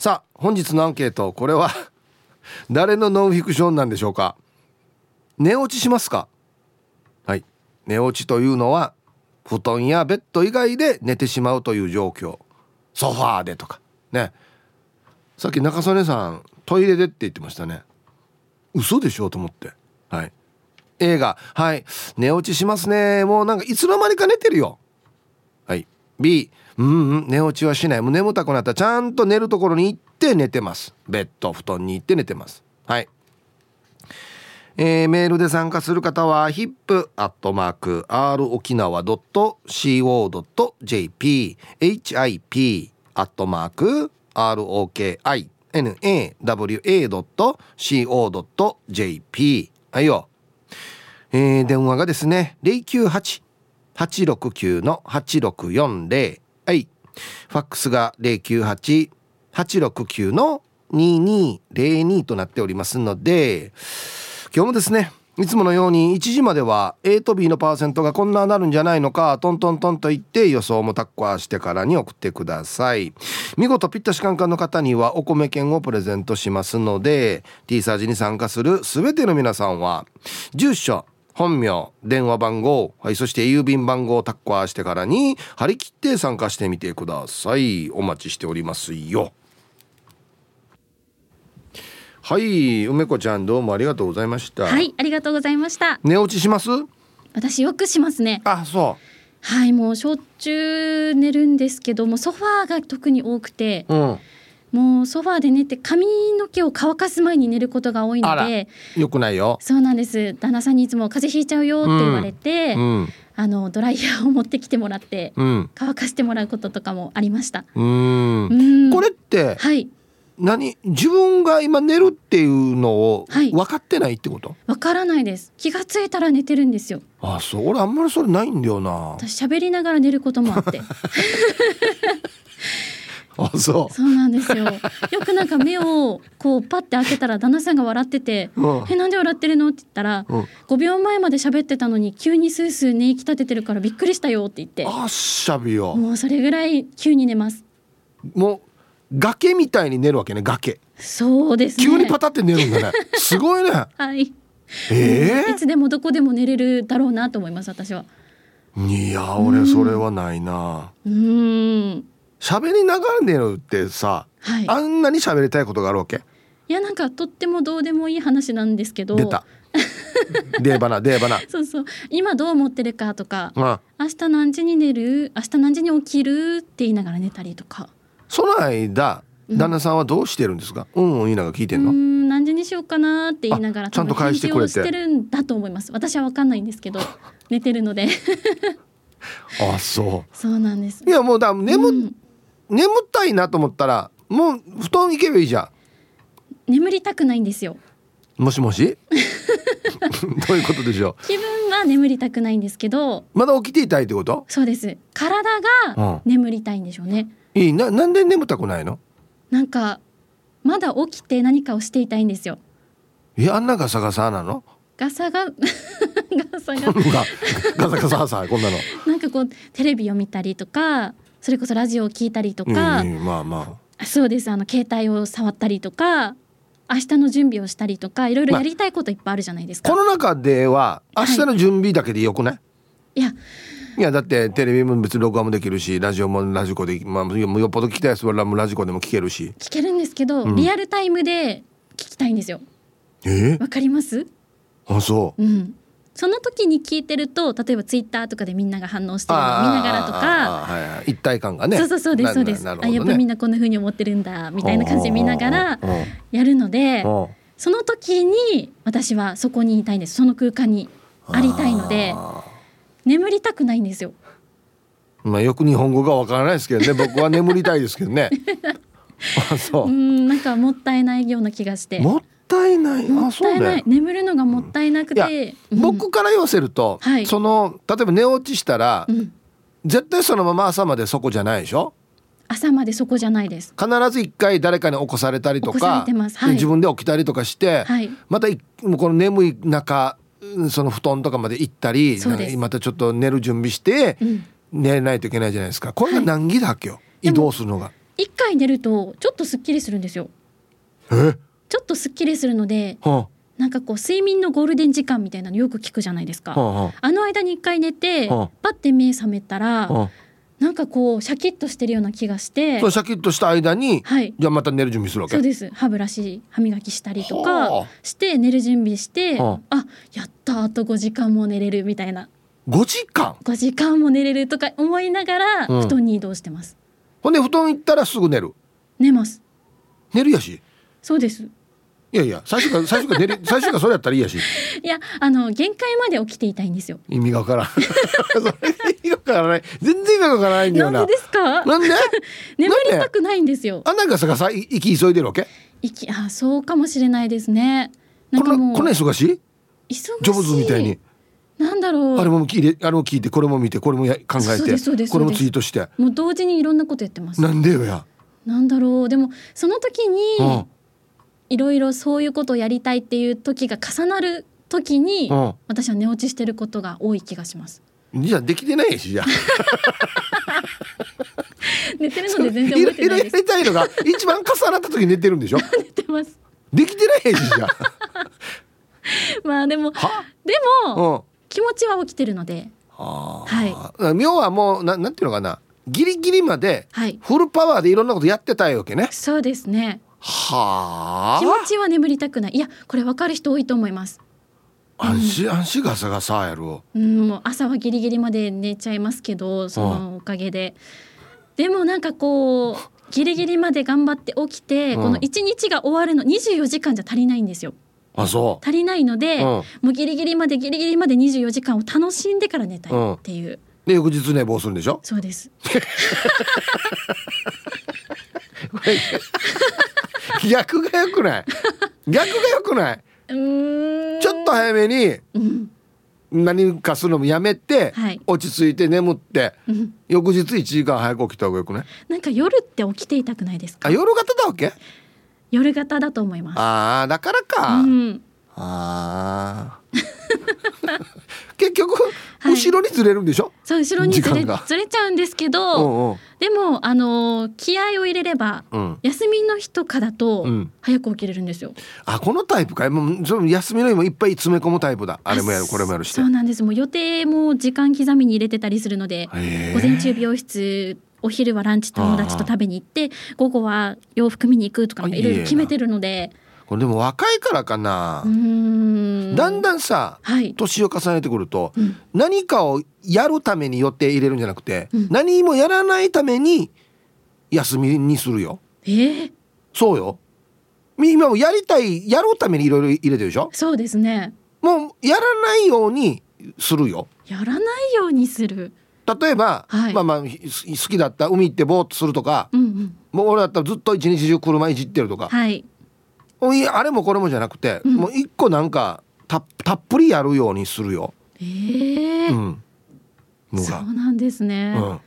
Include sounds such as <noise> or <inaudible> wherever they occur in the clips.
さあ本日のアンケートこれは <laughs> 誰のノンフィクションなんでしょうか？寝落ちしますか？はい。寝落ちというのは布団やベッド以外で寝てしまうという状況。ソファーでとか。ね。さっき中曽根さんトイレでって言ってましたね。嘘でしょと思って。はい。A が「はい。寝落ちしますね。もうなんかいつの間にか寝てるよ」はい。B うんうん。寝落ちはしない。もう眠たくなったらちゃんと寝るところに行って寝てます。ベッド布団に行って寝てます。はい。えー、メールで参加する方は hip.r 沖縄 .co.jp hip アットマーク ROKINAWA.co.jp はいよ、えー、電話がですね098-869-8640はい。ファックスが098-869の2202となっておりますので今日もですねいつものように1時までは A と B のパーセントがこんななるんじゃないのかトントントンと言って予想もタッコアしてからに送ってください。見事ピッタシカンカンの方にはお米券をプレゼントしますので T サージに参加する全ての皆さんは住所本名電話番号、はい、そして郵便番号をタッコアしてからに張り切って参加してみてください。お待ちしておりますよ。はい梅子ちゃんどうもありがとうございました。はいありがとうございました。寝落ちします？私よくしますね。あそう。はいもうしょっちゅう寝るんですけどもソファーが特に多くて、うん、もうソファーで寝て髪の毛を乾かす前に寝ることが多いのでよくないよ。そうなんです。旦那さんにいつも風邪ひいちゃうよって言われて、うん。うん、あのドライヤーを持ってきてもらって、乾かしてもらうこととかもありました。うん。これってはい。何自分が今寝るっていうのを分かってないってこと、わからないです。気がついたら寝てるんですよ。あそう。俺あんまりそれないんだよな。私喋りながら寝ることもあって <laughs> あそう。そうなんですよ。よくなんか目をこうパッて開けたら旦那さんが笑ってて「うん、えなんで笑ってるの?」って言ったら、うん、5秒前まで喋ってたのに急にスースー寝息立ててるからびっくりしたよって言って。あしゃびよ。もうそれぐらい急に寝ます。もう崖みたいに寝るわけね崖。そうですね。急にパタって寝るんだね。すごいね。<laughs> はい。えー、いつでもどこでも寝れるだろうなと思います私は。いや俺それはないな。うん喋りながら寝るってさ、はい、あんなに喋りたいことがあるわけ？いやなんかとってもどうでもいい話なんですけど。出た。<laughs> デーバナデーバナ。そうそう。今どう思ってるかとか、ああ明日何時に寝る？明日何時に起きる？って言いながら寝たりとか。その間旦那さんはどうしてるんですか、うん、うん言いながら聞いてんの？何時にしようかなって言いながらちゃんと返してくれて。してるんだと思います。私は分かんないんですけど <laughs> 寝てるので。あそう。そうなんです。いやもうだ眠、うん、眠たいなと思ったらもう布団行けばいいじゃん。眠りたくないんですよ。もしもし？<laughs> どういうことでしょう？気分は眠りたくないんですけど。まだ起きていたいってこと？そうです。体が眠りたいんでしょうね、うんいい。ななんで眠たくないの？なんかまだ起きて何かをしていたいんですよ。いやあんなガサガサなの？ガサガ <laughs> ガサガガサガサさこんなの。なんかこうテレビを見たりとかそれこそラジオを聞いたりとか、うんまあまあ。そうですあの携帯を触ったりとか明日の準備をしたりとかいろいろやりたいこといっぱいあるじゃないですか、まあ、この中では明日の準備だけでよくない、はい、いや。いやだってテレビも別に録画もできるしラジオもラジコで、まあ、よっぽど聞きたいやつはラジコでも聞けるし。聞けるんですけど、うん、リアルタイムで聞きたいんですよ。え？わかります？あそう、うん、その時に聞いてると例えばツイッターとかでみんなが反応してるのを見ながらとか、はいはい、一体感がね。そうそうそうですそうです、ね、あやっぱみんなこんな風に思ってるんだみたいな感じで見ながらやるのでその時に私はそこにいたいんです。その空間にありたいので。眠りたくないんですよ。まあよく日本語がわからないですけどね。僕は眠りたいですけどね。<laughs> あそう。うんなんかもったいないような気がして。もったいない。もったいない、眠るのがもったいなくて、うん、僕から言わせると、はい、その例えば寝落ちしたら、うん、絶対そのまま朝までそこじゃないでしょ？朝までそこじゃないです。必ず一回誰かに起こされたりとか、はい、自分で起きたりとかして、はい、またこの眠い中その布団とかまで行ったりまたちょっと寝る準備して、寝ないといけないじゃないですか。これが難儀だっけよ、はい、移動するのが。一回寝るとちょっとすっきりするんですよ。え？ちょっとすっきりするのではなんかこう睡眠のゴールデン時間みたいなのよく聞くじゃないですか。あ、はあはあ。の間に一回寝てはあ。パッて目覚めたらあはあ。なんかこうシャキッとしてるような気がして。そうシャキッとした間にはい。じゃあまた寝る準備するわけ？そうです。歯ブラシ歯磨きしたりとはかあ。して寝る準備してはあ。やったあと5時間も寝れるみたいな。5時間？5時間も寝れるとか思いながらうん。布団に移動してます、ほんで布団行ったらすぐ寝る？寝ます。寝るやし？そうですいやいや最初から最初から寝る <laughs> 最初からそれやったらいいやし。いやあの限界まで起きていたいんですよ。意味がわからん。<laughs> それ意味がわからない。全然意味がわからないんだよな。なんでですか？なんで？<laughs> 眠りたくないんですよ。あなんかささい息急いでるわけ？息あそうかもしれないですね。なんかもうこのこの忙しい？忙しい。ジョブズみたいに。なんだろう。あれも聞いてあれも聞いてこれも見てこれもや考えてこれもツイートして。もう同時にいろんなことやってます。なんでよや。なんだろう。でもその時にうんいろいろそういうことをやりたいっていう時が重なる時にうん。私は寝落ちしてることが多い気がします。じゃあできてないしじゃあ。<laughs> 寝てるので全然覚えてないです。たいのが一番重なった時に寝てるんでしょ？<laughs> 寝てます。できてないしじゃ <laughs> まあでもでうん。も気持ちは起きてるので。ははい。妙はもうななんていうのかな。ギリギリまではい。フルパワーでいろんなことやってたいわけね。そうですねは気持ちは眠りたくない。いやこれ分かる人多いと思います。ガサガサやろ。うんもう朝はギリギリまで寝ちゃいますけどそのおかげで。でもなんかこうギリギリまで頑張って起きて、うん。この一日が終わるの24時間じゃ足りないんですよ。あそ足りないので、うん。もうギリギリまでギリギリまで24時間を楽しんでから寝たいっていう、うで翌日寝坊するんでしょ？そうです。<laughs> 逆が良くない？逆が良くない？ちょっと早めにうん。何かするのもやめて、はい。落ち着いて眠ってうん。翌日1時間早く起きた方がよくない？なんか夜って起きていたくないですか？あ夜型だわけ？夜型だと思います。あーだからか、うん、あー。<laughs> 結局はい後ろにずれるんでしょ、そう後ろにずれずれちゃうんですけうど、んうん。でもあの気合を入れればうん。休みの日とかだとうん。早く起きれるんですよ。あこのタイプかもうその休みの日もいっぱい詰め込むタイプだ。あれもやるこれもやるして。そうなんです。もう予定も時間刻みに入れてたりするので、午前中美容室。お昼はランチ友達と食べに行って午後は洋服見に行くとかあいろいろ決めてるのでこれでも若いからかな。だんだんさはい、年を重ねてくると、うん。何かをやるために予定入れるんじゃなくて、うん。何もやらないために休みにするよ。えー、そうよ。み今もやりたいやるためにいろいろ入れてるでしょ？そうですね。もうやらないようにするよ。やらないようにする？例えば、はい。まあまあひ好きだった海行ってボーっとするとかうんうん。もう俺だったらずっと一日中車いじってるとか、はいいやあれもこれもじゃなくて、うん。もう一個なんかたたっぷりやるようにするよ。えー。うん、のそが。うなんですね、うん。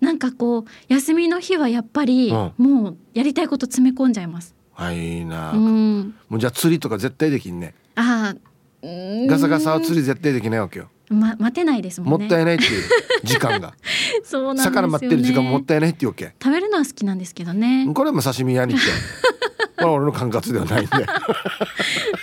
なんかこう休みの日はやっぱり、うん。もうやりたいこと詰め込んじゃいます。はいいな、うん、もうじゃあ釣りとか絶対できんね。あーうーん。ガサガサは釣り絶対できないわけよ、ま待てないですももんね。ったいないっていう時間が。<laughs> そうなんですよね。魚待ってる時間ももったいないっていうわけ。食べるのは好きなんですけどね。これはもう刺身屋に行ってこれは俺の管轄ではないんで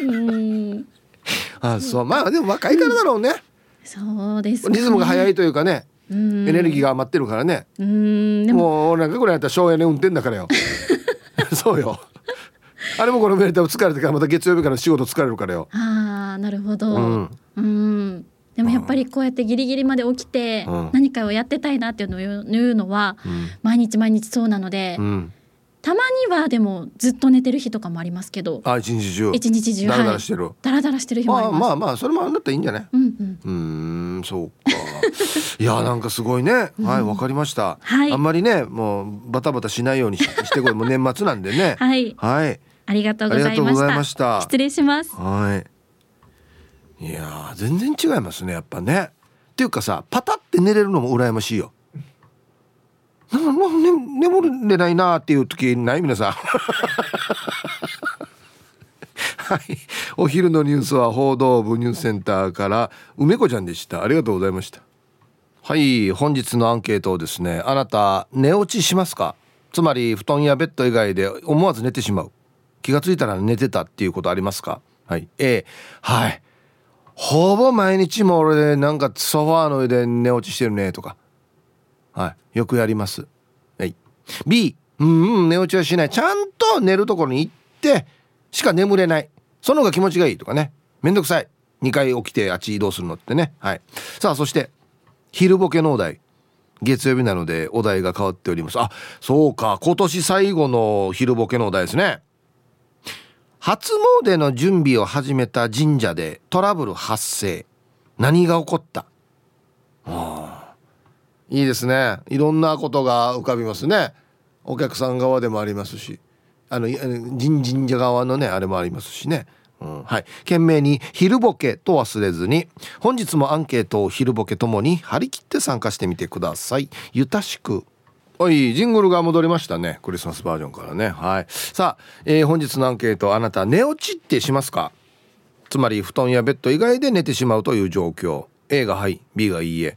うん、<laughs> あそう。まあでも若いからだろうね、そうです、リズムが速いというかね、うん、エネルギーが余ってるからね、うん、でも。もう俺なんかこれやったら省エネ運転だからよ。<laughs> そうよ。あれもこのメールで疲れてからまた月曜日から仕事疲れるからよ。ああなるほど。うん。うん。でもやっぱりこうやってギリギリまで起きてうん。何かをやってたいなっていうのを言うのはうん。毎日毎日そうなので、うんたまにはでもずっと寝てる日とかもありますけど。あ一日中。一日中ダラダはいラしてる、ダラダラしてる日もあります。まあまあまあそれもあんだったらいいんじゃないうん。うんうーんそうか。いや <laughs> なんかすごいね。はいわかりました、はい。あんまりねもうバタバタしないようにししてこれもう年末なんでね。<laughs> はい。はい。ありがとうございました。失礼します。はい。いやー全然違いますねやっぱね。っていうかさパタって寝れるのも羨ましいよね、眠れないなーっていう時ない？皆さん。<laughs> はい。お昼のニュースは報道部ニュースセンターから梅子ちゃんでした。ありがとうございました。はい。本日のアンケートをですねあなた寝落ちしますか？つまり布団やベッド以外で思わず寝てしまう。気が付いたら寝てたっていうことありますか？はい。A はい。ほぼ毎日も俺でなんかソファーの上で寝落ちしてるねとか。はい。よくやります。はい。B うんうん寝落ちはしない。ちゃんと寝るところに行ってしか眠れない。その方が気持ちがいいとかね。めんどくさい。2回起きてあっち移動するのってね。はい。さあそして昼ボケのお題。月曜日なのでお題が変わっております。あそうか。今年最後の昼ボケのお題ですね。初詣の準備を始めた神社でトラブル発生。何が起こった？あいいですね。いろんなことが浮かびますね。お客さん側でもありますし。あの神社側のねあれもありますしね。うん、はい。懸命に「昼ボケ」と忘れずに本日もアンケートを昼ボケともに張り切って参加してみてください。ゆたしく。はいジングルが戻りましたね。クリスマスバージョンからね。はい。さあ、えー、本日のアンケートあなた寝落ちってしますか？つまり布団やベッド以外で寝てしまうという状況。A がはい B がいいえ。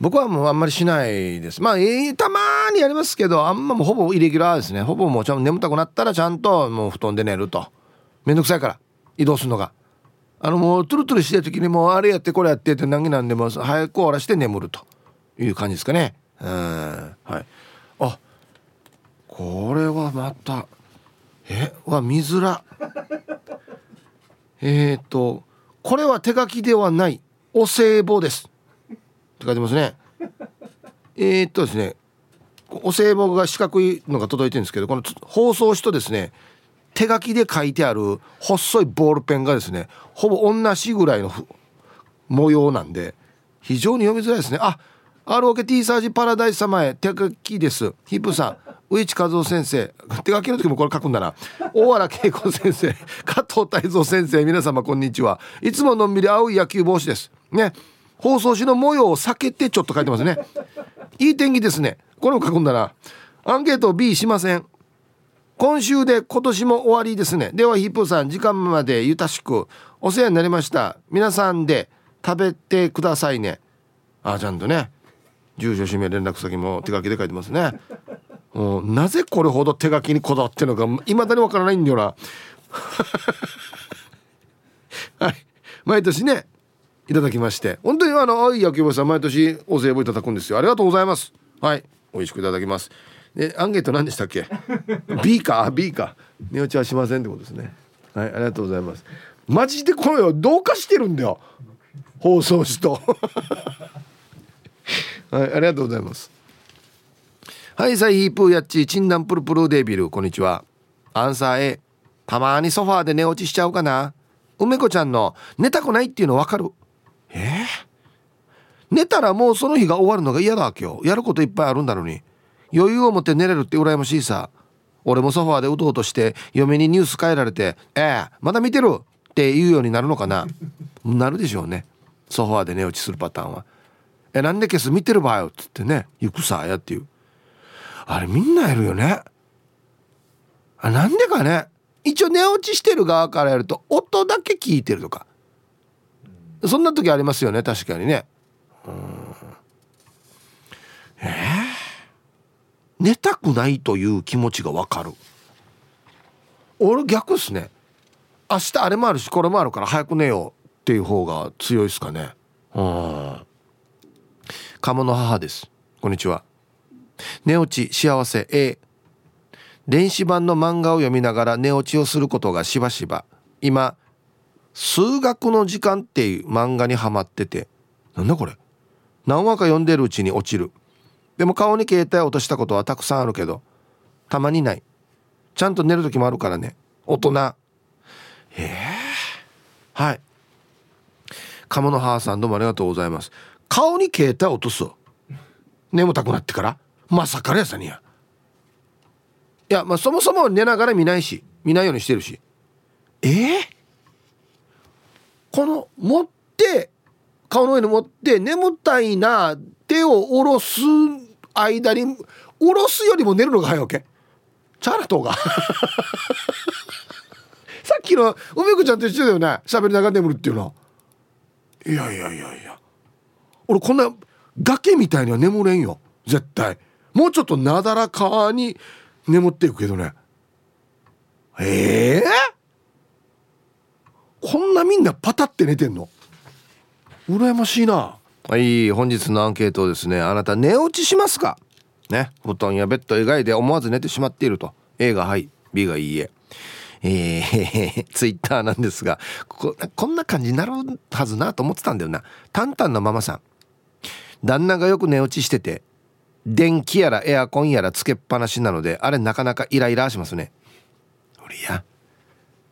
僕はもうあんまりしないです。まあ、えー、たまにやりますけどあんまもうほぼイレギュラーですね。ほぼもうちゃんと眠たくなったらちゃんともう布団で寝ると。めんどくさいから移動するのが。あのもうトゥルトゥルしてる時にもうあれやってこれやってって何気なんでも早く終わらして眠ると。いう感じですかね。うん。はい。あこれはまたえは見づら。えっ、とこれは手書きではない。お歳暮です。って書いてますね。<laughs> えー、っとですねお歳暮が四角いのが届いてるんですけどこの包装紙とですね手書きで書いてある細いボールペンがですねほぼ同じぐらいの模様なんで非常に読みづらいですね。あ ROKT サージパラダイス様へ手書きです。ヒップさん上地和夫先生手書きの時もこれ書くんだな。大原恵子先生加藤泰造先生皆様こんにちは。いつものんびり青い野球帽子です。ね。放送紙の模様を避けてちょっと書いてますね。いい天気ですね。これも書くんだな。アンケート B しません。今週で今年も終わりですね。ではヒップさん時間までゆたしく。お世話になりました。皆さんで食べてくださいね。あちゃんとね。住所氏名連絡先も手書きで書いてますね。もうなぜこれほど手書きにこだわってるのかいまだにわからないんだよな。はい。毎年ねいただきまして本当にあの青い野球部さん毎年お歳暮いただくんですよ。ありがとうございます。はい。美味しくいただきます。でアンケート何でしたっけ？B か B か寝落ちはしませんってことですね。はいありがとうございます。マジでこれよどうかしてるんだよ。放送紙と。<laughs> はいありがとうございます。はいサイヒープーヤッチチンナンプルプルデビル。こんにちは。アンサー A たまにソファーで寝落ちしちゃうかな。梅子ちゃんの寝たくないっていうの分かる。えー、寝たらもうその日が終わるのが嫌だわ今日やることいっぱいあるんだろうに。余裕を持って寝れるって羨ましいさ。俺もソファーでうとうとして嫁にニュース変えられて「ええまだ見てる!」って言うようになるのかな。なるでしょうね。ソファーで寝落ちするパターンは「えなんで消す？見てる場合よ」っつってね「行くさや」っていう。あれみんなやるよね。あなんでかね。一応寝落ちしてる側からやると音だけ聞いてるとか。そんな時ありますよね確かにねうんえー寝たくないという気持ちがわかる。俺逆っすね。明日あれもあるしこれもあるから早く寝ようっていう方が強いですかね。うん。鴨の母です。こんにちは。寝落ち幸せ。A 電子版の漫画を読みながら寝落ちをすることがしばしば。今数学の時間っていう漫画にはまってて。なんだこれ。何話か読んでるうちに落ちるでも顔に携帯落としたことはたくさんあるけどたまにない。ちゃんと寝る時もあるからね。大人。ええ、はい。鴨の母さんどうもありがとうございます。顔に携帯落とす眠たくなってから？まさかねさにや。いやまあそもそも寝ながら見ないし見ないようにしてるし。えー、この持って顔の上に持って眠たいな手を下ろす間に下ろすよりも寝るのが早いわけ。チャラとが。<laughs> さっきの梅子ちゃんと一緒だよね。喋りながら眠るっていうのは。いやいやいやいや。俺こんな崖みたいには眠れんよ。絶対。もうちょっとなだらかに眠っていくけどね。ええ？ー、こんなみんなパタって寝てんの？羨ましいな。はい本日のアンケートですねあなた寝落ちしますか？ね布団やベッド以外で思わず寝てしまっていると。A がはい B がいいえ。えー、<laughs> ツイッターなんですがここんな感じになるはずなと思ってたんだよな。タンタンのママさん。旦那がよく寝落ちしてて電気やらエアコンやらつけっぱなしなのであれなかなかイライラしますね。俺や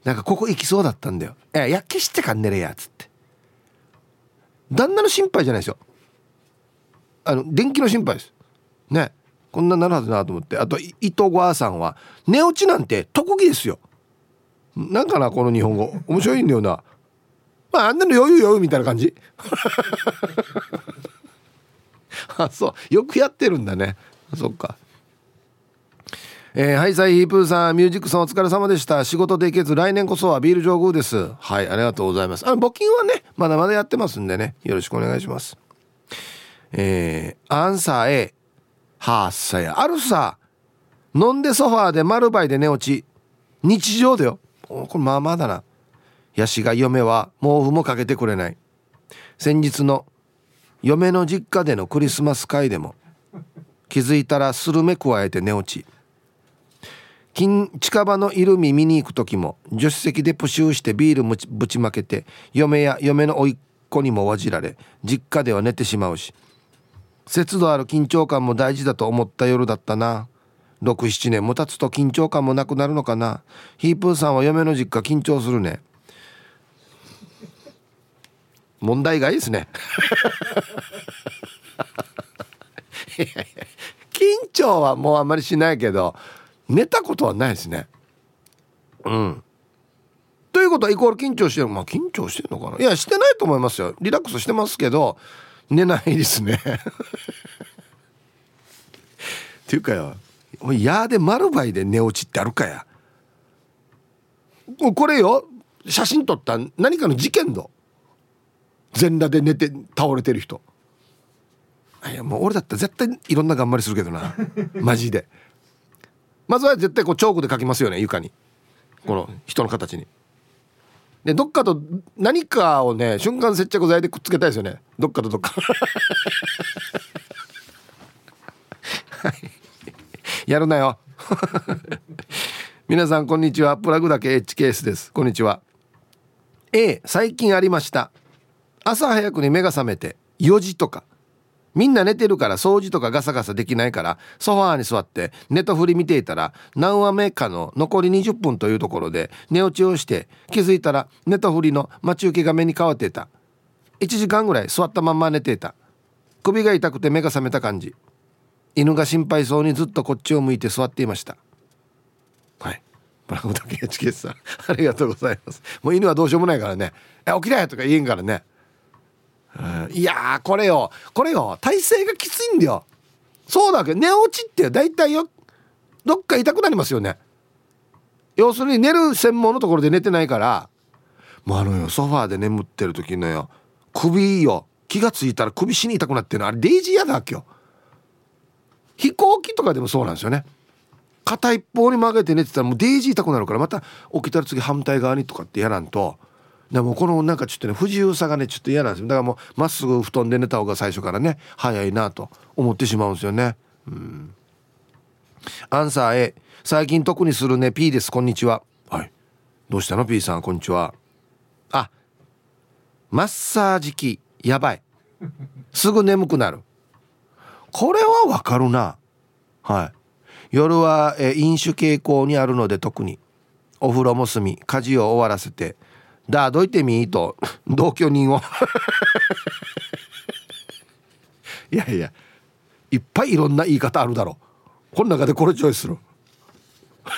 なんかここ行きそうだったんだよ「えや消してかんねれや」つって。旦那の心配じゃないですよ。あの電気の心配です。ね。こんななるはずなと思って。あと伊藤ごあさんは寝落ちなんて特技ですよ。なんかなこの日本語。面白いんだよな。まああんなの余裕余裕みたいな感じ。<laughs> あそう。よくやってるんだね。そっか。えー、はいサイヒープーさんミュージックさんお疲れ様でした。仕事できず来年こそはビール上宮です。はいありがとうございます。あ募金はねまだまだやってますんでね。よろしくお願いします。えー、アンサー A はっさや。あるさ飲んでソファーで丸バイで寝落ち。日常だよ。これまあまあだな。ヤシが嫁は毛布もかけてくれない。先日の嫁の実家でのクリスマス会でも気づいたらスルメ加えて寝落ち。近近場のイルミ見に行く時も助手席でプシューしてビールぶちまけて嫁や嫁の甥っ子にもわじられ実家では寝てしまうし節度ある緊張感も大事だと思った夜だったな。67年も経つと緊張感もなくなるのかな。ヒープーさんは嫁の実家緊張するね。問題外ですね。<laughs> 緊張はもうあんまりしないけど寝たことはないですね。うん。ということはイコール緊張してる。まあ緊張してるのかな？いやしてないと思いますよ。リラックスしてますけど寝ないですね。<laughs> っていうかよやで丸バイで寝落ちってあるかや。これよ写真撮った何かの事件だ全裸で寝て倒れてる人。いやもう俺だったら絶対いろんな頑張りするけどな。マジでまずは絶対こうチョークで書きますよね床に。この人の形に。でどっかと何かをね瞬間接着剤でくっつけたいですよね。どっかとどっか。やるなよ。皆さんこんにちは。プラグだけ H ケースです。こんにちは。A 最近ありました。朝早くに目が覚めて4時とか。みんな寝てるから掃除とかガサガサできないからソファーに座ってネトフリ見ていたら何話目かの残り20分というところで寝落ちをして気づいたらネトフリの待ち受け画面に変わっていた。1時間ぐらい座ったまんま寝ていた。首が痛くて目が覚めた感じ。犬が心配そうにずっとこっちを向いて座っていました。はい。ブラックタケチケさんありがとうございます。もう犬はどうしようもないからね「え起きなよ」とか言えんからね。いやこれよ。これよ。体勢がきついんだよ。そうだけど寝落ちって大体よ。どっか痛くなりますよね。要するに寝る専門のところで寝てないから。もうあのよソファーで眠ってる時のよ。首よ。気が付いたら首死に痛くなってるの。あれデイジーやだっけよ。飛行機とかでもそうなんですよね。片一方に曲げて寝てたらもうデイジー痛くなるからまた起きたら次反対側にとかってやらんと。でもこのなんかちょっとね不自由さがねちょっと嫌なんですよ。だからもうまっすぐ布団で寝た方が最初からね早いなと思ってしまうんですよね。うん。アンサー A 最近特にするね P です。こんにちは。はい。どうしたの？P さん。こんにちは。あ。マッサージ機。やばい。すぐ眠くなる。これはわかるな。はい。夜はえ飲酒傾向にあるので特に。お風呂も済み家事を終わらせてだどいてみと <laughs> 同居人を <laughs> いやいやいっぱいいろんな言い方あるだろこの中でこれチョイスする <laughs>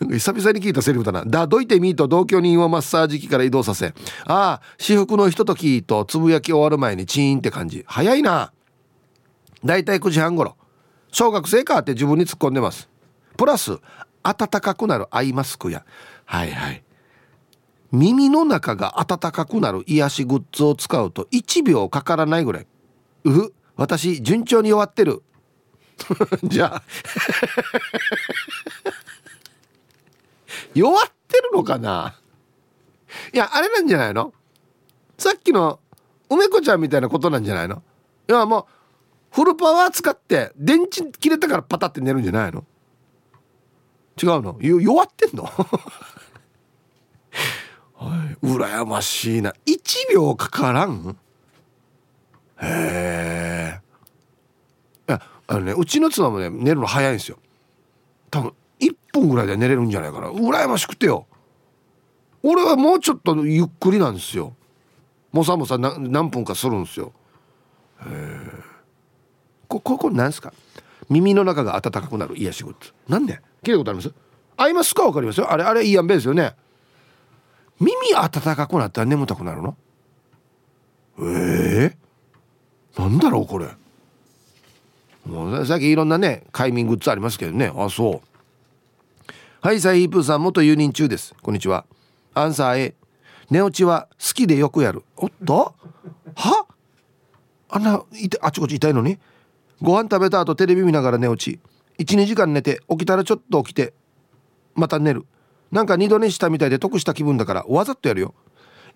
久々に聞いたセリフだな。だどいてみと同居人をマッサージ機から移動させ。ああ、私服のひとときとつぶやき終わる前にチーンって感じ。早いな。だいたい9時半頃。小学生かって自分に突っ込んでます。プラス、暖かくなるアイマスクやはいはい。耳の中が暖かくなる癒しグッズを使うと1秒かからないぐらい。うふ私順調に弱ってる。<laughs> じゃあ。<laughs> 弱ってるのかな。いやあれなんじゃないの？さっきの梅子ちゃんみたいなことなんじゃないの？いやもうフルパワー使って電池切れたからパタって寝るんじゃないの？違うの？弱ってんの？はい、羨ましいな。1秒かからん？へえ。あのねうちの妻もね寝るの早いんですよ。多分1分ぐらいで寝れるんじゃないかな。羨ましくてよ。俺はもうちょっとゆっくりなんですよ。もさもさ何分かするんですよ。へえ。こここなんですか？耳の中が温かくなる癒しグッズ。なんで？聞いたことあります？アイマスか？わかりますよ。あれあれいいやんべですよね。耳温かくなったら眠たくなるの？ええー、なんだろうこれ。もうさっきいろんなね快眠グッズありますけどね。あそう。はいサイープーさん元輸入中です。こんにちは。アンサー A 寝落ちは好きでよくやる。おっと？は？あんないてあちこち痛いのに？ご飯食べた後テレビ見ながら寝落ち。12時間寝て起きたらちょっと起きてまた寝る。なんか二度寝したみたいで得した気分だからわざとやるよ。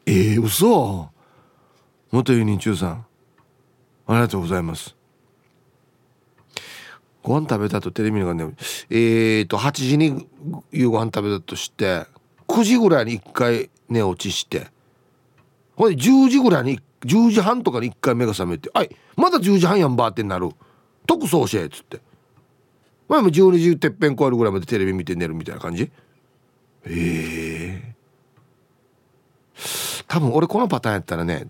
えー、嘘。元ユニ中さん。ありがとうございます。ご飯食べた後テレビ見ながら寝る。えーと8時に夕ご飯食べたとして9時ぐらいに1回寝落ちしてほいで10時ぐらいに10時半とかに1回目が覚めて「あいまだ10時半やんば」ってなる「特捜しえ」っつって。前も12時てっぺん超えるぐらいまでテレビ見て寝るみたいな感じ？ええー、多分俺このパターンやったらね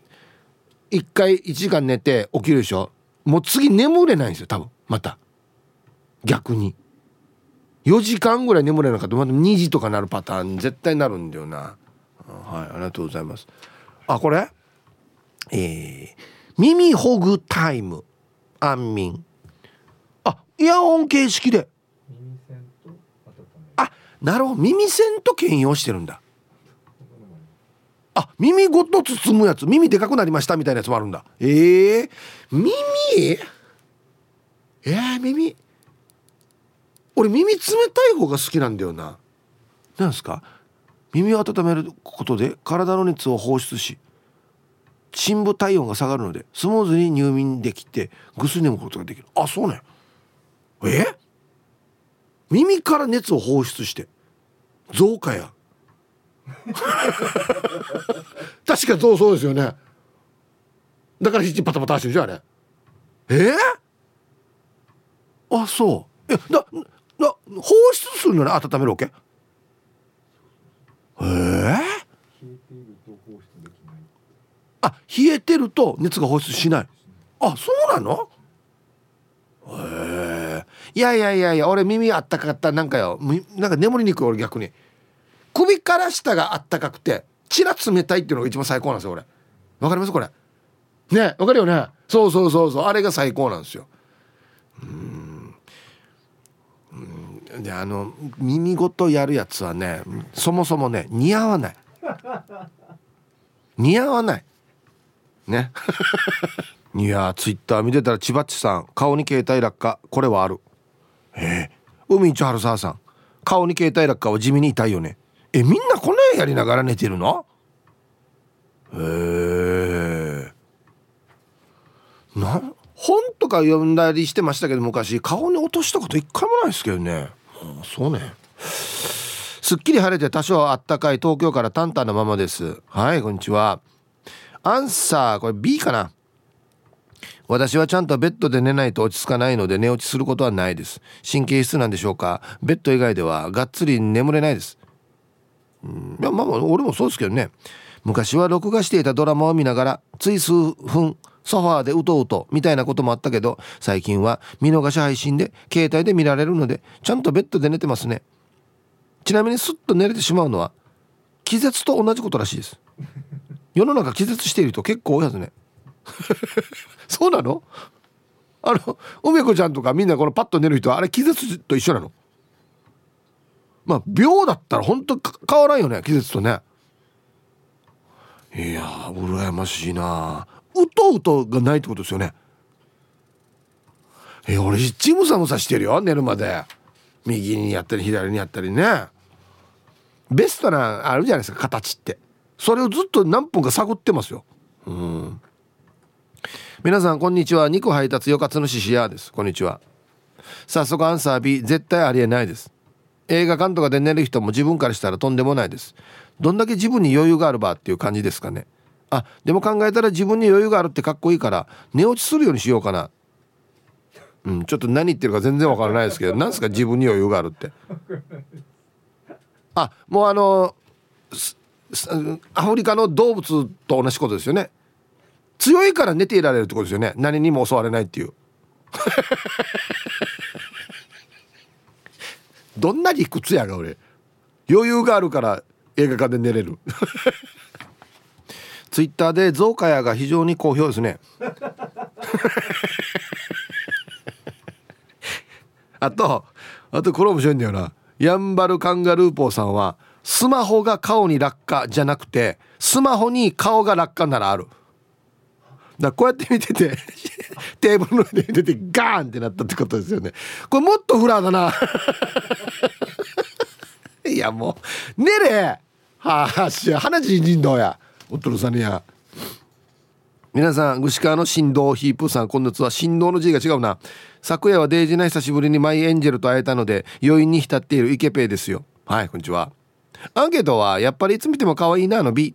1回1時間寝て起きるでしょ？もう次眠れないんですよ多分。また。逆に。4時間ぐらい眠れなかった。また2時とかなるパターン絶対なるんだよな。はいありがとうございます。あこれ？えー、耳ほぐタイム。安眠。イヤホン形式で。あなるほど。耳栓と兼用してるんだ。あ耳ごと包むやつ。耳でかくなりましたみたいなやつもあるんだ。えー、耳？えー、耳？俺耳冷たい方が好きなんだよな。なんですか？耳を温めることで体の熱を放出し深部体温が下がるのでスムーズに入眠できてぐっすり眠ることができる。あそうねえ？耳から熱を放出して。増加や。<laughs> 確かそうそうですよね。だからヒパタパタしてるじゃんあれ。え？ー、あそう。えだだ放出するのに温めるわけえ？ー、あ冷えてると熱が放出しない。あそうなの？へえ？いやいやいやいや俺耳あったかかったなんかよ。なんか眠りにくい俺逆に。首から下があったかくて血が冷たいっていうのが一番最高なんですよ俺。わかりますこれ？ねわかるよね？そうそうそうそう。あれが最高なんですよ。うん。であの耳ごとやるやつはねそもそもね似合わない。似合わない。ね。<laughs> いやツイッター見てたら千葉っちさん顔に携帯落下。これはある。えー、海一春沢さん顔に携帯落下は地味に痛いよね。えみんなこの絵やりながら寝てるの？へえ、本とか読んだりしてましたけど昔顔に落としたこと一回もないですけどね。そうね。すっきり晴れて多少あったかい東京からタンタンのままです。はいこんにちは。アンサーこれ B かな？私はちゃんとベッドで寝ないと落ち着かないので寝落ちすることはないです。神経質なんでしょうか？ベッド以外ではがっつり眠れないです。うん。いやまあ俺もそうですけどね。昔は録画していたドラマを見ながらつい数分ソファーでうとうとみたいなこともあったけど最近は見逃し配信で携帯で見られるのでちゃんとベッドで寝てますね。ちなみにスッと寝れてしまうのは気絶と同じことらしいです。世の中気絶している人結構多いはずね。<laughs> そうなの？あの梅子ちゃんとかみんなこのパッと寝る人はあれ気絶と一緒なの？まあ秒だったら本当変わらんよね気絶とね。いやー羨ましいな。うとうとがないってことですよね。え俺いっちムサムサしてるよ寝るまで。右にやったり左にやったりね。ベストなあるじゃないですか形って。それをずっと何分か探ってますよ。うん。皆さんこんにちは。肉配達よかつのししやです。こんにちは。早速アンサー B 絶対ありえないです。映画館とかで寝る人も自分からしたらとんでもないです。どんだけ自分に余裕があるばっていう感じですかね。あでも考えたら自分に余裕があるってかっこいいから寝落ちするようにしようかな。うんちょっと何言ってるか全然わからないですけど何ですか自分に余裕があるって。あもうあのアフリカの動物と同じことですよね。強いから寝ていられるってことですよね。何にも襲われないっていう。<laughs> どんな理屈やが俺。余裕があるから映画館で寝れる。<laughs> ツイッターでゾウカヤが非常に好評ですね。<laughs> あとあとこれ面白いんだよな。ヤンバルカンガルーポーさんはスマホが顔に落下じゃなくてスマホに顔が落下ならある。だこうやって見てて <laughs> テーブルの上で見ててガーンってなったってことですよね。これもっとフラーだな。<laughs> いやもう寝れ!はあし花地人道や。おっとるさんにや皆さん串川の振動ヒープさん今月は振動の字が違うな。昨夜はデイジな久しぶりにマイエンジェルと会えたので余韻に浸っているイケペイですよ。はいこんにちは。アンケートはやっぱりいつ見ても可愛いなの B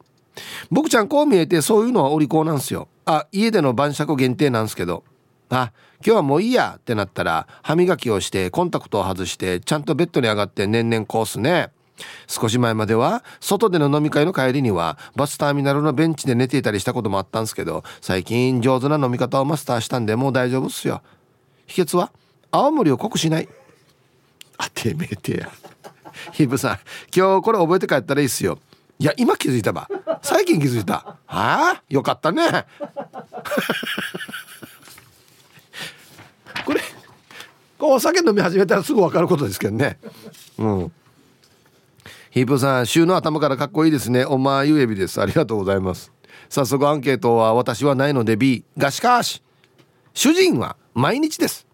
僕ちゃんこう見えてそういうのはお利口なんすよ。あ家での晩酌限定なんすけど。あ今日はもういいやってなったら歯磨きをしてコンタクトを外してちゃんとベッドに上がって年々コースね。少し前までは外での飲み会の帰りにはバスターミナルのベンチで寝ていたりしたこともあったんすけど最近上手な飲み方をマスターしたんでもう大丈夫っすよ。秘訣は青森を濃くしない。あてめえてや。ヒブさん今日これ覚えて帰ったらいいっすよ。いや今気づいたば。最近気づいた。はあ？よかったね。<laughs> これお酒飲み始めたらすぐ分かることですけどね。うん。ヒープさん週の頭からかっこいいですね。おまゆえびです。ありがとうございます。早速アンケートは私はないので B がしかし主人は毎日です。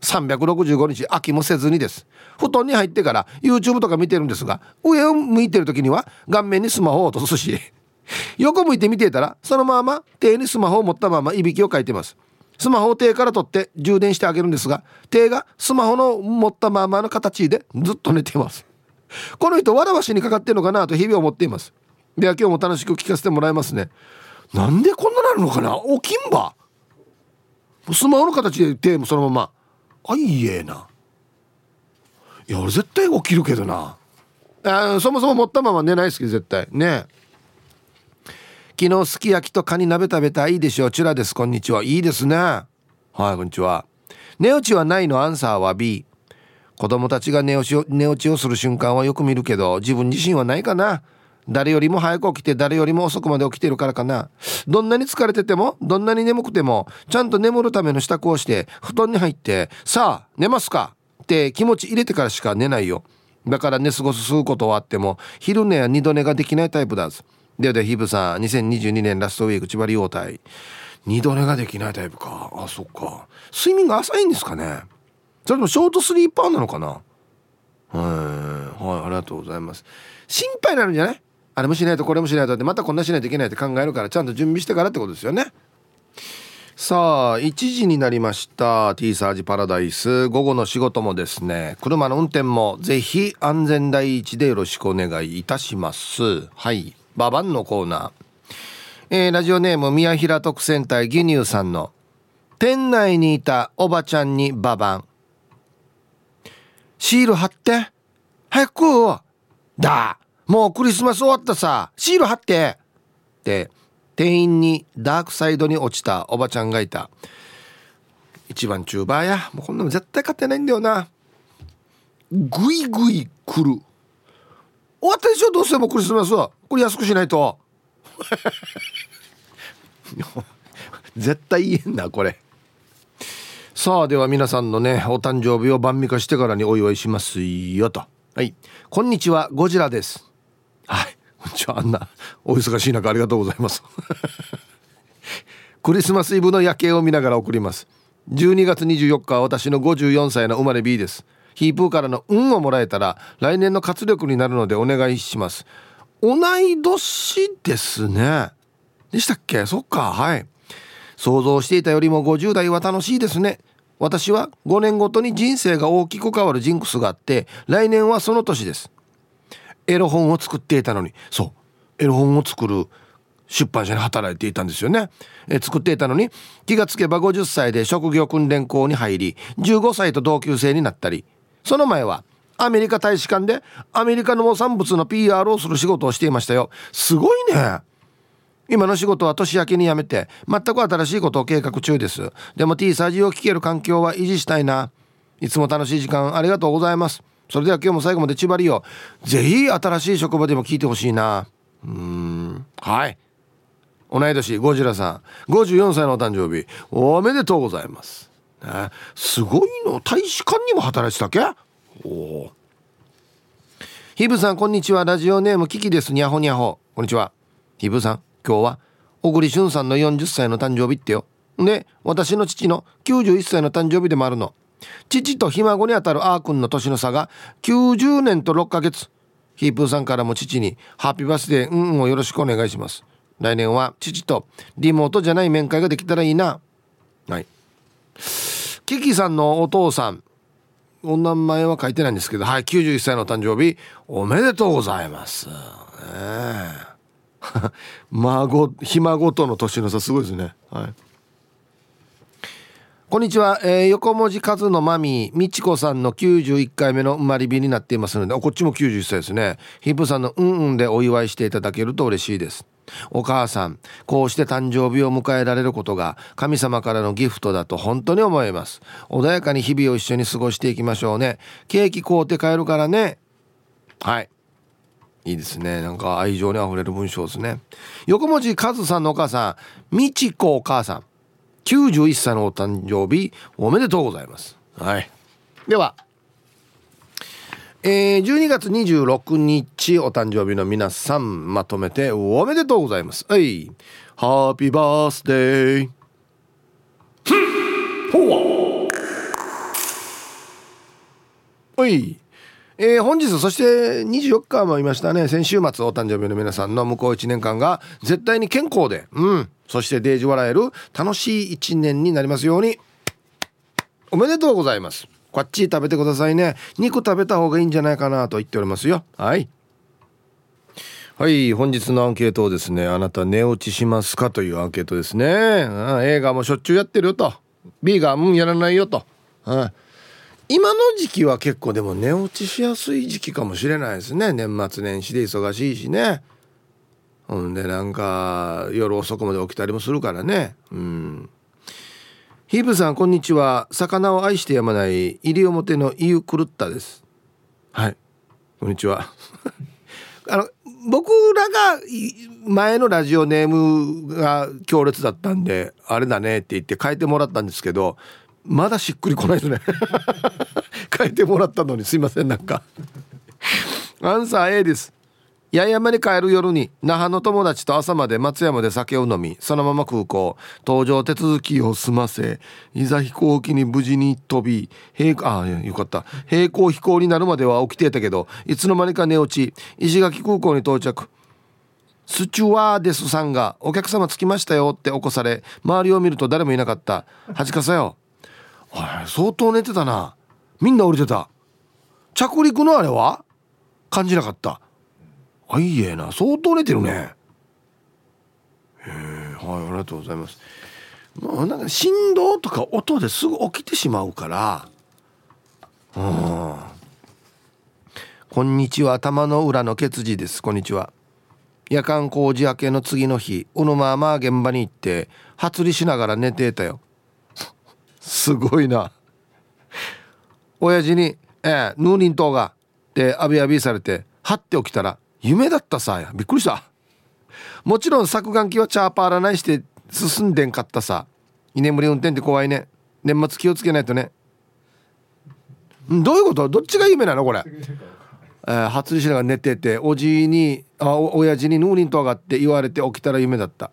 365日飽きもせずにです。布団に入ってから YouTube とか見てるんですが上を向いてる時には顔面にスマホを落とすし <laughs> 横向いて見ていたらそのまま手にスマホを持ったままいびきをかいてます。スマホを手から取って充電してあげるんですが手がスマホの持ったままの形でずっと寝てます。この人わらわしにかかってるのかなと日々思っています。では今日も楽しく聞かせてもらいますね。なんでこんななるのかな？起きんばスマホの形で手もそのまま。あいいえな。いや俺絶対起きるけどな。あそもそも持ったまま寝ないですけど絶対。ね昨日すき焼きとカニ鍋食べたいいでしょ。うチュラです。こんにちは。いいですね。はいこんにちは。寝落ちはないのアンサーは B 子供たちが寝落ちを寝落ちをする瞬間はよく見るけど自分自身はないかな。誰よりも早く起きて誰よりも遅くまで起きてるからかな。どんなに疲れててもどんなに眠くてもちゃんと眠るための支度をして布団に入ってさあ寝ますか。って気持ち入れてからしか寝ないよ。だから寝過ごすことはあっても昼寝や二度寝ができないタイプだ。ではではヒブさん2022年ラストウィーク千葉利用隊二度寝ができないタイプか。あそっか。睡眠が浅いんですかね。それともショートスリーパーなのかな。はい。はいありがとうございます。心配になるんじゃない？あれもしないとこれもしないとってまたこんなしないといけないって考えるからちゃんと準備してからってことですよね。さあ1時になりました。T サージパラダイス。午後の仕事もですね。車の運転もぜひ安全第一でよろしくお願いいたします。はい。ババンのコーナー、えー、ラジオネーム宮平特選隊義乳さんの店内にいたおばちゃんにババン。シール貼って。早くだ。もうクリスマス終わったさ。シール貼って。って店員にダークサイドに落ちたおばちゃんがいた。一番チューバーや。もうこんなの絶対買ってないんだよな。ぐいぐい来る。終わったでしょ？どうせもクリスマスは？これ安くしないと。<laughs> 絶対言えんなこれ。さあでは皆さんのねお誕生日を晩味化してからにお祝いしますよと。はい。こんにちはゴジラです。はい。こんにちはあんなお忙しい中ありがとうございます。クリスマスイブの夜景を見ながら送ります。12月24日は私の54歳の生まれ B です。ヒープーからの運をもらえたら来年の活力になるのでお願いします。同い年ですね。でしたっけ？そっか。はい。想像していたよりも50代は楽しいですね。私は5年ごとに人生が大きく変わるジンクスがあって来年はその年です。エロ本を作っていたのに。そう。エロ本を作る出版社に働いていたんですよね。え作っていたのに気がつけば50歳で職業訓練校に入り15歳と同級生になったり。その前はアメリカ大使館でアメリカの農産物の PR をする仕事をしていましたよ。すごいね。今の仕事は年明けに辞めて全く新しいことを計画中です。でも T サージを聞ける環境は維持したいな。いつも楽しい時間ありがとうございます。それでは今日も最後まで縛りをぜひ新しい職場でも聞いてほしいな。うん。はい。同い年ゴジラさん。54歳のお誕生日。おめでとうございます、ね、すごいの。大使館にも働いてたっけ？おおヒブさんこんにちは。ラジオネームキキです。にゃほにゃほ。こんにちは。ヒブさん今日は小栗旬さんの40歳の誕生日ってよ。で私の父の91歳の誕生日でもあるの。父とひ孫にあたるあーくんの年の差が90年と6ヶ月。ヒープーさんからも父に「ハッピーバースデーうんをよろしくお願いします」来年は父とリモートじゃない面会ができたらいいな。はい。キキさんのお父さんお名前は書いてないんですけどはい91歳の誕生日おめでとうございます、ね <laughs> 孫ひ孫との年の差すごいですね。はい。こんにちは、えー、横文字数のマミーみちこさんの91回目の生まれ日になっていますのでこっちも91歳ですね。ヒップさんのうんうんでお祝いしていただけると嬉しいです。お母さんこうして誕生日を迎えられることが神様からのギフトだと本当に思います。穏やかに日々を一緒に過ごしていきましょうね。ケーキ買うて帰るからね。はい。いいですね。なんか愛情にあふれる文章ですね。横文字カズさんのお母さんみちこお母さん。91歳のお誕生日おめでとうございます。はい。ではえー、12月26日お誕生日の皆さんまとめておめでとうございます。はい。ハッピーバースデーほわおい。えー、本日そして24日もいましたね。先週末お誕生日の皆さんの向こう1年間が絶対に健康でうんそしてデージ笑える楽しい1年になりますように。おめでとうございます。こっち食べてくださいね。肉食べた方がいいんじゃないかなと言っておりますよ。はい。はい本日のアンケートをですねあなた寝落ちしますかというアンケートですね。映画もしょっちゅうやってるよと。B がうんやらないよと、はい。今の時期は結構でも寝落ちしやすい時期かもしれないですね。年末年始で忙しいしね。ほん。でなんか夜遅くまで起きたりもするからね。うん。ヒープさんこんにちは。魚を愛してやまない西表のイユクルッタです。はい。こんにちは。<laughs> あの僕らが前のラジオネームが強烈だったんであれだねって言って変えてもらったんですけどまだしっくりこないですね。<laughs> 書いてもらったのにすいませんなんか。アンサー A です。八重山に帰る夜に那覇の友達と朝まで松山で酒を飲みそのまま空港。搭乗手続きを済ませいざ飛行機に無事に飛び平あよかった。並行飛行になるまでは起きていたけどいつの間にか寝落ち石垣空港に到着。スチュワーデスさんが「お客様着きましたよ」って起こされ周りを見ると誰もいなかった「はじかさよ」相当寝てたな。みんな降りてた。着陸のあれは？感じなかった。あいいえな相当寝てるね。えはいありがとうございます。まあなんか振動とか音ですぐ起きてしまうから。うん。こんにちは頭の裏のケツジです。こんにちは。夜間工事明けの次の日うぬまま現場に行って発りしながら寝てたよ。すごいな。親父に「ええヌーニン島が」ってアビアビされてはって起きたら夢だったさ。びっくりした。もちろん削岩機はチャーパーらないして進んでんかったさ。居眠り運転って怖いね。年末気をつけないとね。どういうこと？どっちが夢なのこれ？えー、初りしながら寝てておじいにあお親父にヌーニンと上がって言われて起きたら夢だった。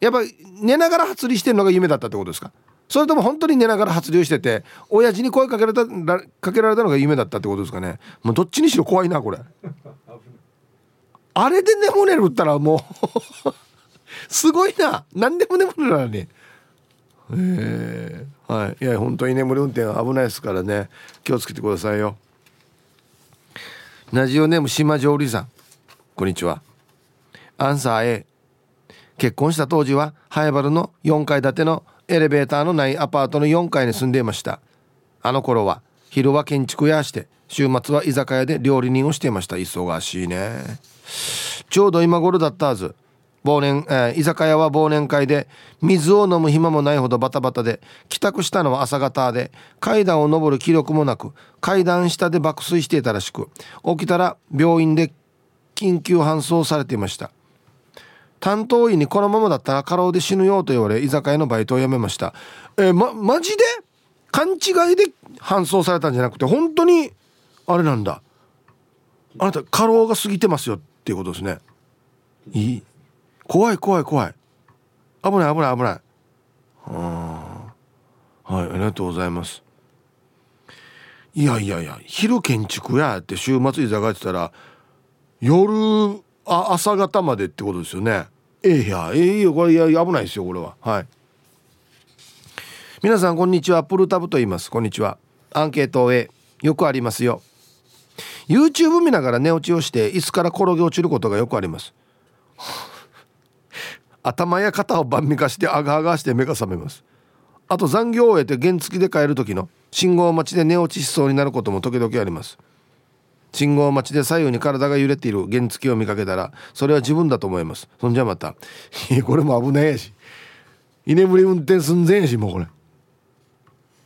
やっぱ寝ながら初りしてんのが夢だったってことですか？それとも本当に寝ながら発流してて親父に声かけられたかけられたのが夢だったってことですかね？もうどっちにしろ怖いなこれ。あれで眠れるったらもう <laughs> すごいな。何でも眠れるのにへえはい。いや本当に眠り運転は危ないですからね。気をつけてくださいよ。ラジオネーム島上里さん。こんにちは。アンサー A 結婚した当時はハイバルの4階建てのエレベーターのないアパートの4階に住んでいました。あの頃は昼は建築屋して週末は居酒屋で料理人をしていました。忙しいね。ちょうど今頃だったはず。忘年、えー、居酒屋は忘年会で水を飲む暇もないほどバタバタで帰宅したのは朝方で階段を上る気力もなく階段下で爆睡していたらしく起きたら病院で緊急搬送されていました。担当医にこのままだったら過労で死ぬよと言われ居酒屋のバイトを辞めました。えー、まマジで？勘違いで搬送されたんじゃなくて本当にあれなんだ。あなた過労が過ぎてますよ。ていうことですね。いい。怖い怖い怖い。危ない危ない危ない。はいありがとうございます。いやいやいや昼建築やって週末居酒屋ってたら夜あ朝方までってことですよね。ええやええよこれいや危ないですよこれは。はい。皆さんこんにちは。プルタブと言います。こんにちは。アンケート A よくありますよ。YouTube 見ながら寝落ちをして椅子から転げ落ちることがよくあります。<laughs> 頭や肩を晩味化してあがあがして目が覚めます。あと残業を終えて原付で帰る時の信号待ちで寝落ちしそうになることも時々あります。信号待ちで左右に体が揺れている原付を見かけたらそれは自分だと思います。そんじゃまたこれも危ないやし。居眠り運転寸前やしもうこれ。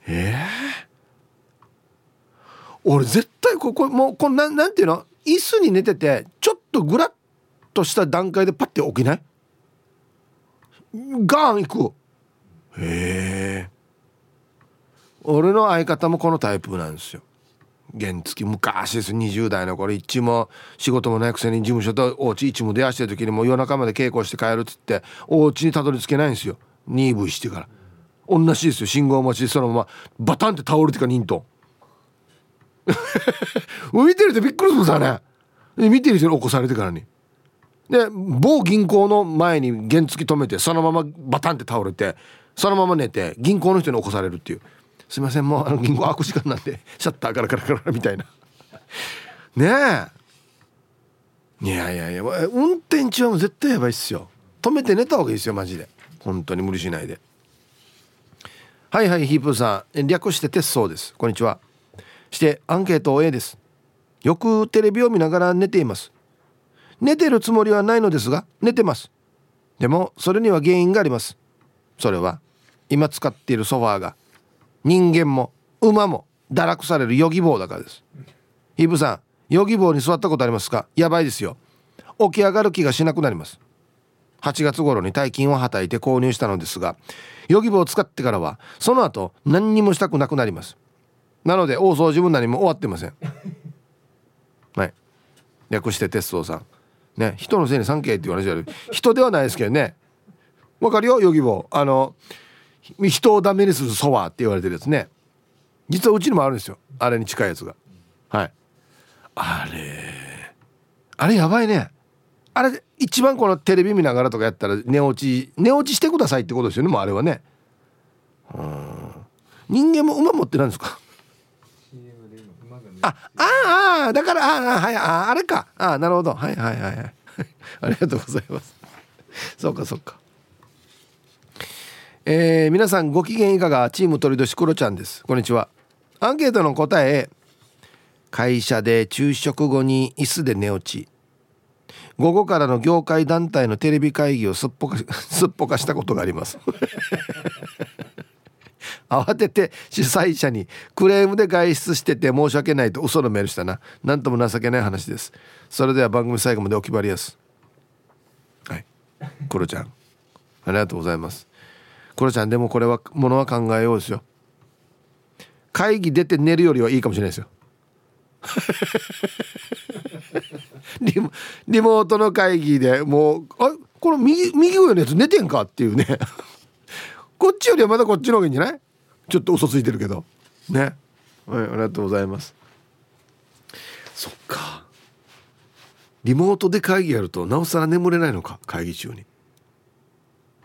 ええー、俺絶対ここもうこんななんていうの？椅子に寝ててちょっとグラッとした段階でパッて起きない？ガーン行く。へえ俺の相方もこのタイプなんですよ。原付昔です。20代の頃。一も仕事もないくせに事務所とお家一も出会してる時にもう夜中まで稽古して帰るっつってお家にたどり着けないんですよ。2V してから。同じですよ。信号待ちでそのままバタンって倒れてから忍と <laughs> 見てる人びっくりするさね。見てる人に起こされてからに。で某銀行の前に原付止めてそのままバタンって倒れてそのまま寝て銀行の人に起こされるっていう。すいませんもうあの銀行開く時間なんでシャッターカラカラカラみたいな。ねえ。いやいやいや運転中はもう絶対やばいっすよ。止めて寝た方がいいですよマジで。本当に無理しないで。はいはいヒープーさん。略して鉄相です。こんにちは。してアンケート A です。よくテレビを見ながら寝ています。寝てるつもりはないのですが寝てます。でもそれには原因があります。それは今使っているソファーが人間も馬も堕落されるヨギ棒だからです。イブさんヨギ棒に座ったことありますか？やばいですよ。起き上がる気がしなくなります。8月頃に大金をはたいて購入したのですがヨギ棒を使ってからはその後何にもしたくなくなります。なので大掃除も何も終わってません。<laughs> はい。略して鉄道さん。ね人のせいに産経って言われちゃう人ではないですけどね。わかるよヨギボー。あの人をダメにするソワーって言われてるやつね。実はうちにもあるんですよ。あれに近いやつが。はい。あれあれやばいね。あれ一番このテレビ見ながらとかやったら寝落ち寝落ちしてくださいってことですよねもうあれはね。うん。人間も馬持ってないんですか？あああだからああはいああれか。あなるほど。はいはいはいはい。<laughs> ありがとうございます。<laughs> そうかそうか。えー、皆さんご機嫌いかがチーム鳥年クロちゃんです。こんにちは。アンケートの答え会社で昼食後に椅子で寝落ち。午後からの業界団体のテレビ会議をすっぽか <laughs> すっぽかしたことがあります。慌てて主催者にクレームで外出してて申し訳ないと嘘のメールしたな。何とも情けない話です。それでは番組最後までお決まりです。はい。クロちゃん。ありがとうございます。クロちゃんでもこれはものは考えようですよ。会議出て寝るよりはいいかもしれないですよ。<laughs> リモリモートの会議でもうあこの右右上のやつ寝てんかっていうね。こっちよりはまだこっちの方がいいんじゃない？ちょっと嘘ついてるけど。ね。はいありがとうございます。そっか。リモートで会議やるとなおさら眠れないのか会議中に。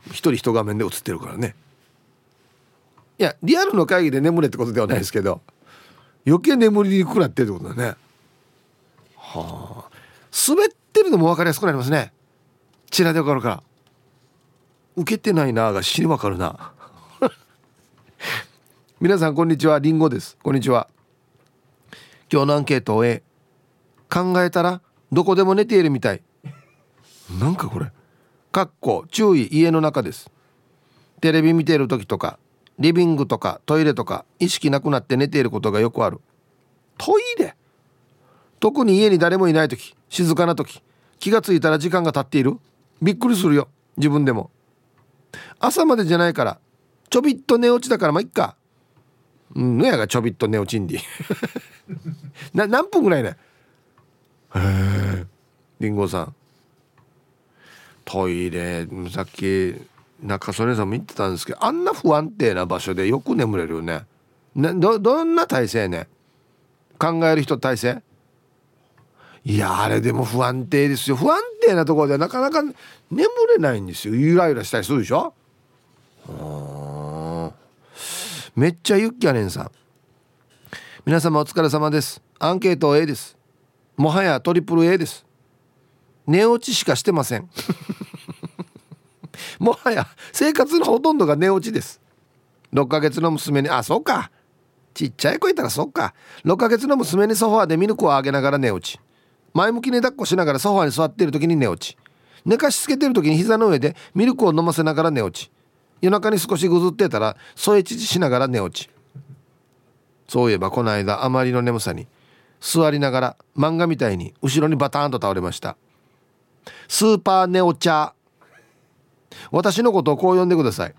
一人一画面で映ってるからね。いやリアルの会議で眠れってことではないですけど余計眠りにくくなってるってことだね。はあ。滑ってるのも分かりやすくなりますね。チラで分かるから。受けてないなが死に分かるな皆さんこんにちは。りんごです。こんにちは。今日のアンケートを A 考えたらどこでも寝ているみたい。なんかこれ。かっこ注意家の中です。テレビ見ている時とかリビングとかトイレとか意識なくなって寝ていることがよくある。トイレ？特に家に誰もいない時静かな時気がついたら時間が経っている。びっくりするよ自分でも。朝までじゃないからちょびっと寝落ちだからまあいっか。うんのやがちょびっと寝落ちんでな何分ぐらいね？へえりんごさん。トイレさっき中曽根さんも言ってたんですけどあんな不安定な場所でよく眠れるよね。などどんな体勢ね？考える人体勢？いやあれでも不安定ですよ。不安定なところでなかなか眠れないんですよ。ゆらゆらしたりするでしょ？うんめっちゃユッキャネンさ。ん皆様お疲れ様です。アンケート A です。もはやトリプル A です。寝落ちしかしてません。<laughs> もはや生活のほとんどが寝落ちです。6ヶ月の娘にあそうか。ちっちゃい子いたらそうか。6ヶ月の娘にソファーでミルクをあげながら寝落ち。前向きに抱っこしながらソファーに座っている時に寝落ち。寝かしつけてる時に膝の上でミルクを飲ませながら寝落ち。夜中に少しぐずってたら添え乳しながら寝落ち。そういえばこの間あまりの眠さに座りながら漫画みたいに後ろにバターンと倒れました。スーパーネオチャ私のことをこう呼んでください。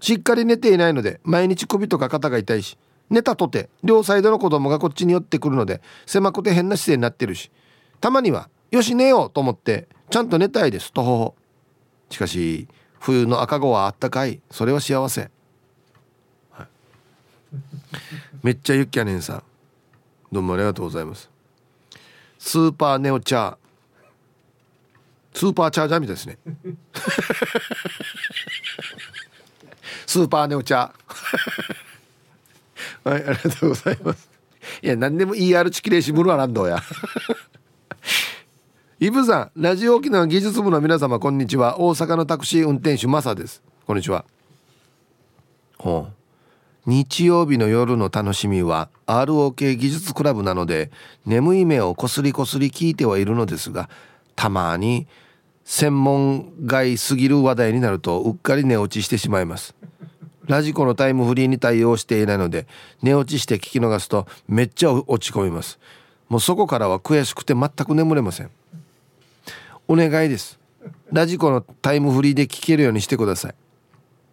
しっかり寝ていないので毎日首とか肩が痛いし寝たとて両サイドの子供がこっちに寄ってくるので狭くて変な姿勢になってるしたまにはよし寝ようと思ってちゃんと寝たいですとほほ。しかし冬の赤子はあったかい。それは幸せ、はい、めっちゃユッキャネンさん。どうもありがとうございます。スーパーネオチャー。スーパーチャージャーみたいですね。スーパーネオチャー。はいありがとうございます。いや何でも ER チキレーシムルはランドや。イブさんラジオ沖縄技術部の皆様こんにちは。大阪のタクシー運転手マサです。こんにちは。ほう。日曜日の夜の楽しみは ROK 技術クラブなので眠い目をこすりこすり聞いてはいるのですがたまに専門外すぎる話題になるとうっかり寝落ちしてしまいます。ラジコのタイムフリーに対応していないので寝落ちして聞き逃すとめっちゃ落ち込みます。もうそこからは悔しくて全く眠れませんお願いです。ラジコのタイムフリーで聞けるようにしてください。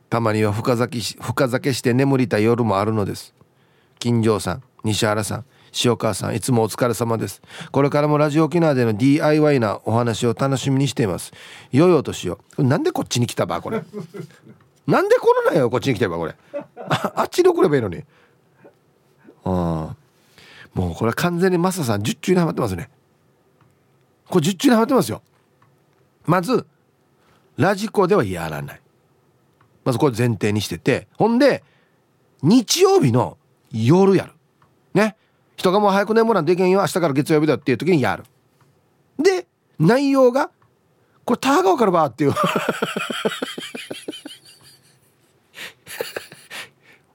たまには深酒深酒して眠りたい夜もあるのです。金城さん西原さん塩川さんいつもお疲れ様です。これからもラジオ沖縄での DIY なお話を楽しみにしています。良いお年を。なんでこっちに来たばこれ。なんでコロナよこっちに来てばこれ。ああっちに送ればいいのに。ああ。もうこれ完全にマサさん十中にはまってますね。これ十中にはまってますよ。まずラジコではやらない。まずこれ前提にしてて。ほんで日曜日の夜やる。ね。人がもう早く眠らんといけんよ。明日から月曜日だっていう時にやる。で内容がこれターが分かるばっていう。<laughs>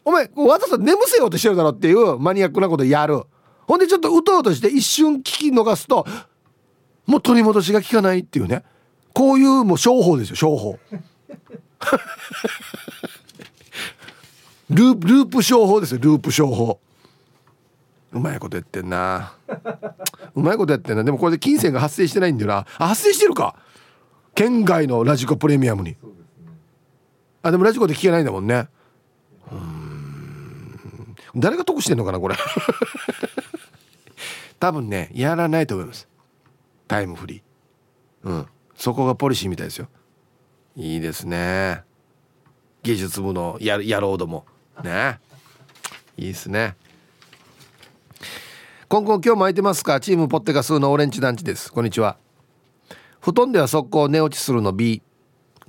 お前わざと眠せようとしてるだろっていうマニアックなことやる。ほんでちょっとうとうとして一瞬聞き逃すともう取り戻しが効かないっていうね。こういうもう商法ですよ商法。<laughs> ループループ商法ですよループ商法。うまいことやってんな。うまいことやってんな。でもこれで金銭が発生してないんだよな。あ発生してるか。県外のラジコプレミアムに。あでもラジコで聞けないんだもんね。うん。誰が得してんのかなこれ。<laughs> 多分ねやらないと思います。タイムフリー。うん。そこがポリシーみたいですよ。いいですね。技術部のや野郎ども。ね。いいですね。今後今日も空いてますか？チームポッテガスのオレンジ団地です。こんにちは。布団では速攻寝落ちするの B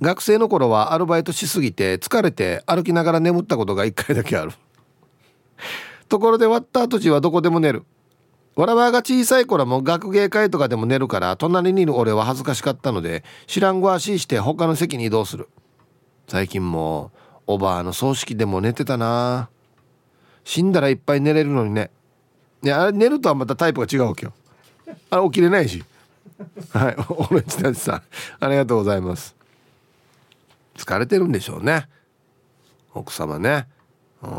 学生の頃はアルバイトしすぎて疲れて歩きながら眠ったことが1回だけある。ところで割った後地はどこでも寝る。わらばが小さい頃も学芸会とかでも寝るから隣にいる俺は恥ずかしかったので知らんご足して他の席に移動する。最近もおばあの葬式でも寝てたな。死んだらいっぱい寝れるのにね。いやあれ寝るとはまたタイプが違うわけよ。あれ起きれないし。はい。オレンジたちさんありがとうございます。疲れてるんでしょうね。奥様ね。うん。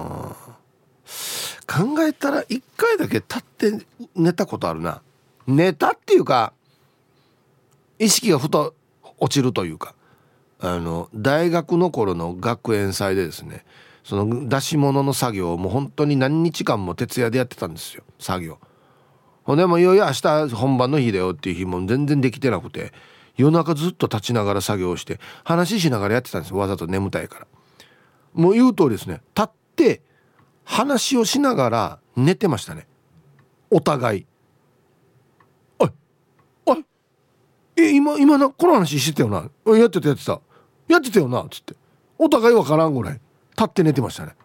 考えたら一回だけ立って寝たことあるな。寝たっていうか意識がふと落ちるというか。あの大学の頃の学園祭でですねその出し物の作業をもう本当に何日間も徹夜でやってたんですよ。作業。ほんでもいよいよ明日本番の日だよっていう日も全然できてなくて夜中ずっと立ちながら作業して話しながらやってたんですわざと眠たいから。もう言う通りですね立って話をしながら寝てましたね。お互い「おいおい。え今今なこの話してたよな？やってたやってた。やってたよな」っつって。お互い分からんぐらい立って寝てましたね。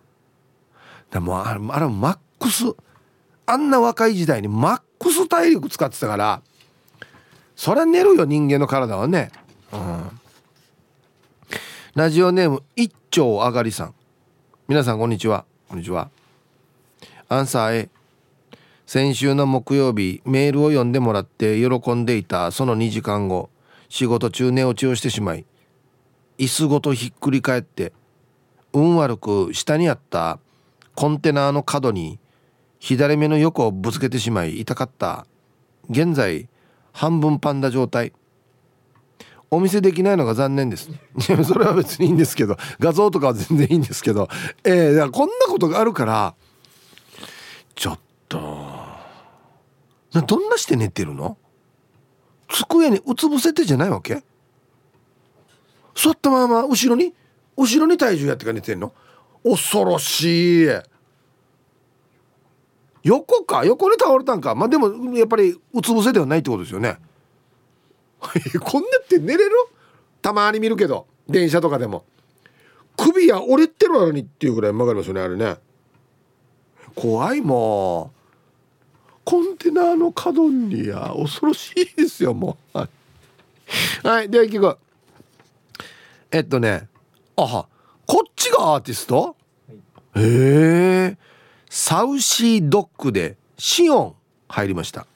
でもあれあれマックスあんな若い時代にマックス体力使ってたからそりゃ寝るよ人間の体はね。うん。ラジオネーム一丁あがりさん。皆さんこんにちは。こんにちは。アンサー A 先週の木曜日メールを読んでもらって喜んでいたその2時間後仕事中寝落ちをしてしまい椅子ごとひっくり返って運悪く下にあったコンテナーの角に左目の横をぶつけてしまい痛かった。現在半分パンダ状態。お見せできないのが残念です。それは別にいいんですけど画像とかは全然いいんですけどえー、こんなことがあるからちょっとなどんなして寝てるの？机にうつ伏せてじゃないわけ？座ったまま後ろに後ろに体重やってから寝てんの？恐ろしい。横か？横に倒れたんか？まあでもやっぱりうつ伏せではないってことですよね。<laughs> こんなって寝れる？たまに見るけど。電車とかでも。首や折れてるのにっていうぐらい曲がりますよねあれね。怖いもうコンテナの角にや恐ろしいですよもう。はい。では行く。えっとね。あは。こっちがアーティスト、はい、へえサウシードッグでシオン入りました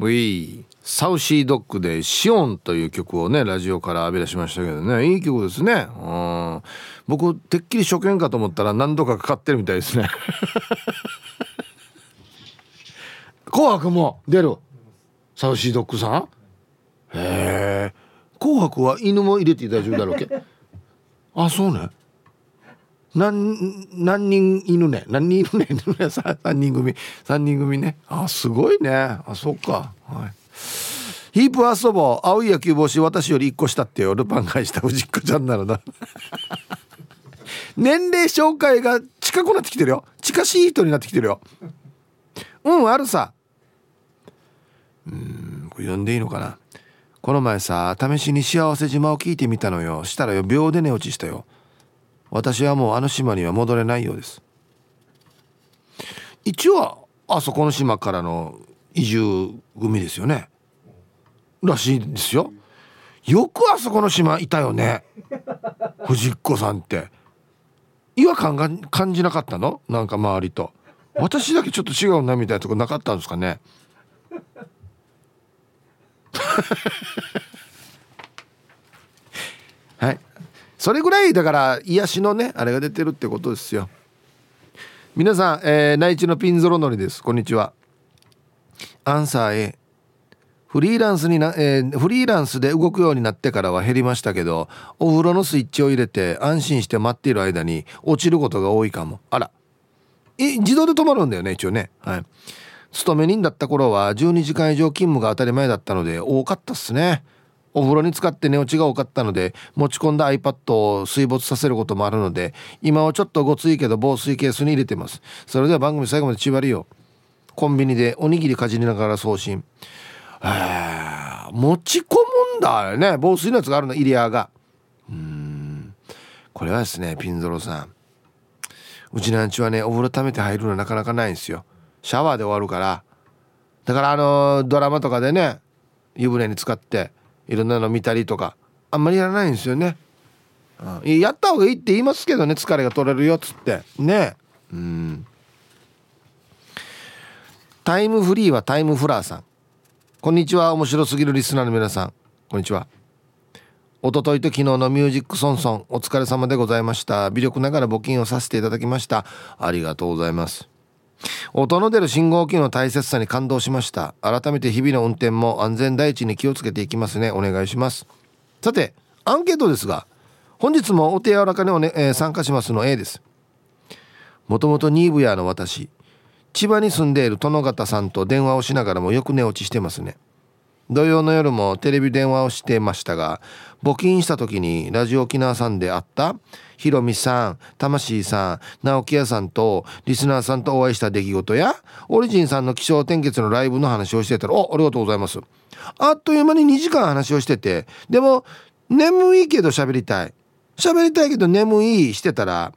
ウィーサウシードッグでシオンという曲をねラジオから浴び出しましたけどね。いい曲ですね。うん。僕てっきり初見かと思ったら何度かかかってるみたいですね。<laughs> 紅白も出る？サウシードッグさん？へえ紅白は犬も入れて大丈夫だろうけ？あそうね。何何人犬ね？何人犬ね？<laughs> 3人組。3人組ね。あすごいね。あそっか。はい。ヒープ遊ぼう。青い野球帽子私より1個下ってよ。ルパン返した藤子ちゃんなのだ <laughs> 年齢紹介が近くなってきてるよ。近しい人になってきてるよ。うんあるさ。うんこれ読んでいいのかな。この前さ試しに幸せ島を聞いてみたのよ。したらよ秒で寝落ちしたよ。私はもうあの島には戻れないようです。一応あそこの島からの移住組ですよね。らしいですよ。よくあそこの島いたよね。藤子さんって。違和感が感じなかったの？なんか周りと。私だけちょっと違うなみたいなとこなかったんですかねはいそれぐらいだから癒しのねあれが出てるってことですよ。皆さん、えー、内地のピンゾロのりです。こんにちは。アンサー A フリーランスにな、えー、フリーランスで動くようになってからは減りましたけどお風呂のスイッチを入れて安心して待っている間に落ちることが多いかも。あら。え自動で止まるんだよね一応ね。はい。勤め人だった頃は12時間以上勤務が当たり前だったので多かったっすね。お風呂に使って寝落ちが多かったので持ち込んだ iPad を水没させることもあるので今はちょっとごついけど防水ケースに入れてます。それでは番組最後まで縛りよコンビニでおにぎりかじりながら送信。持ち込むんだよね。防水のやつがあるのイリアが。うん。これはですねピンゾロさん。うちなんちはねお風呂溜めて入るのなかなかないんですよ。シャワーで終わるから。だからあのドラマとかでね湯船に使っていろんなの見たりとかあんまりやらないんですよね、うん、やった方がいいって言いますけどね疲れが取れるよっつって。ね。うん。タイムフリーはタイムフラーさん。こんにちは面白すぎるリスナーの皆さん。こんにちは。一昨日と昨日のミュージックソンソンお疲れ様でございました。微力ながら募金をさせていただきました。ありがとうございます。音の出る信号機の大切さに感動しました。改めて日々の運転も安全第一に気をつけていきますね。お願いします。さてアンケートですが本日もお手柔らかにお、ねえー、参加しますの A です。もともとニーブヤーの私千葉に住んでいる殿方さんと電話をしながらもよく寝落ちしてますね。土曜の夜もテレビ電話をしてましたが募金した時にラジオ沖縄さんで会ったひろみさん魂さん直木屋さんとリスナーさんとお会いした出来事やオリジンさんの気象転結のライブの話をしてたら「おありがとうございます」あっという間に2時間話をしててでも眠いけど喋りたい。喋りたいけど眠いしてたら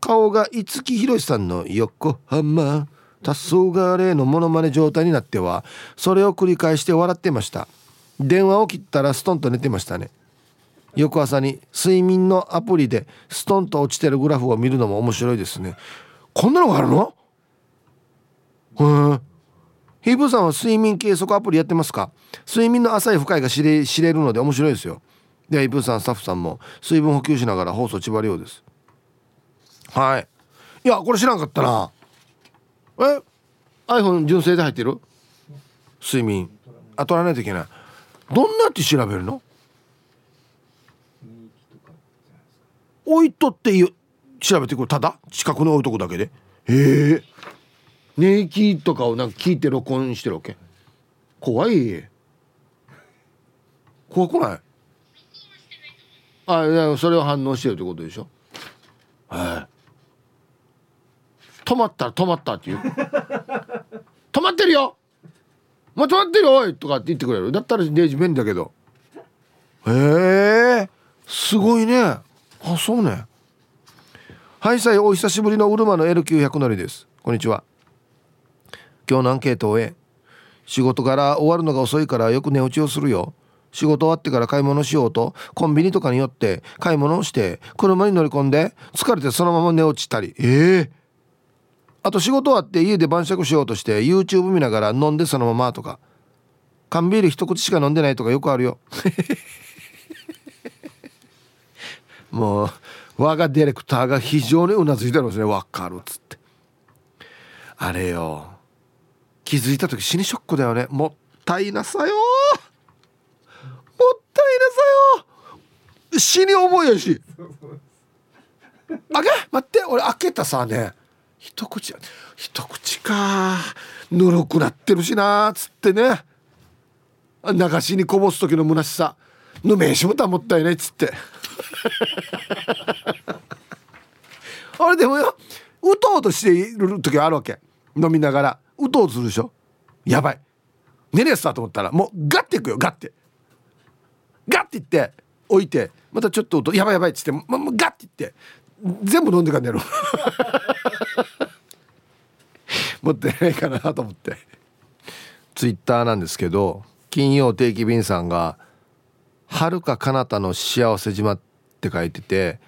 顔が五木ひろしさんの「横浜。黄昏のモノマネ状態になってはそれを繰り返して笑ってました。電話を切ったらストンと寝てましたね。翌朝に睡眠のアプリでストンと落ちてるグラフを見るのも面白いですね。こんなのがあるの？うんヒープさんは睡眠計測アプリやってますか？睡眠の浅い深いが知れ知れるので面白いですよ。ではヒープさんスタッフさんも水分補給しながら放送千葉るようです。はい。いやこれ知らんかったな。え iPhone 純正で入ってる？睡眠。あ取らないといけない。どんなって調べるの？置いとって調べてくる。ただ？近くに置いとくだけで。へえ。寝息とかをなんか聞いて録音してるわけ。怖い怖くない？あいやそれを反応してるってことでしょはい止まったら止まったって言う。止まってるよ。もう止まってるよおい。とかって言ってくれる。だったらデージ便利だけど。へえ。すごいね。あそうね。はいさいお久しぶりのうるまの L900 乗りです。こんにちは。今日のアンケートを終え仕事から終わるのが遅いからよく寝落ちをするよ。仕事終わってから買い物しようとコンビニとかに寄って買い物をして車に乗り込んで疲れてそのまま寝落ちたり。ええ。ーあと仕事終わって家で晩酌しようとして YouTube 見ながら飲んでそのままとか。缶ビール一口しか飲んでないとかよくあるよ。<laughs> もう我がディレクターが非常にうなずいてるんですね。分かるっつって。あれよ。気づいた時死にショックだよね。もったいなさよ。もったいなさよ。死に重いやし。あげ待って。俺開けたさね。一口一口か。ぬるくなってるしな。っつってね。流しにこぼす時の虚しさ。ぬめえしもたもったいないっつって。<laughs> あれでもようとうとしている時はあるわけ。飲みながら。うとうとするでしょ。やばい。寝れやすたと思ったらもうガッていくよ。ガッて。ガッていって置いてまたちょっとやばいやばいっつって、ま、ガッていって全部飲んでから寝る。<laughs> 持ってないかなと思って。ツイッターなんですけど金曜定期便さんが「はるか彼方の幸せ島」って書いてて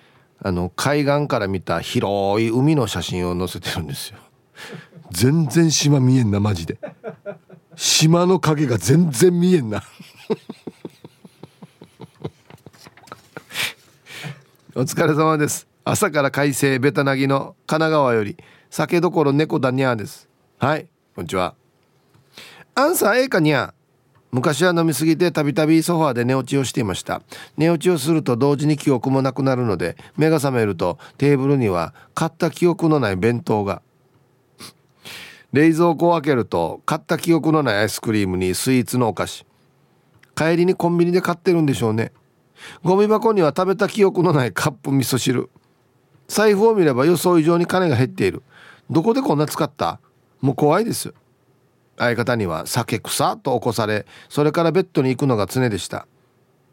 あの海岸から見た広い海の写真を載せてるんですよ。全然島見えんなマジで。島の影が全然見えんな。お疲れ様です。朝から快晴ベタなぎの神奈川より。酒どころ猫だにゃーです。はい。こんにちは。アンサー A かにゃ昔は飲みすぎてたびたびソファーで寝落ちをしていました。寝落ちをすると同時に記憶もなくなるので目が覚めるとテーブルには買った記憶のない弁当が。冷蔵庫を開けると買った記憶のないアイスクリームにスイーツのお菓子。帰りにコンビニで買ってるんでしょうね。ゴミ箱には食べた記憶のないカップ味噌汁。財布を見れば予想以上に金が減っている。どこでこんな使った？もう怖いです。相方には酒草と起こされそれからベッドに行くのが常でした。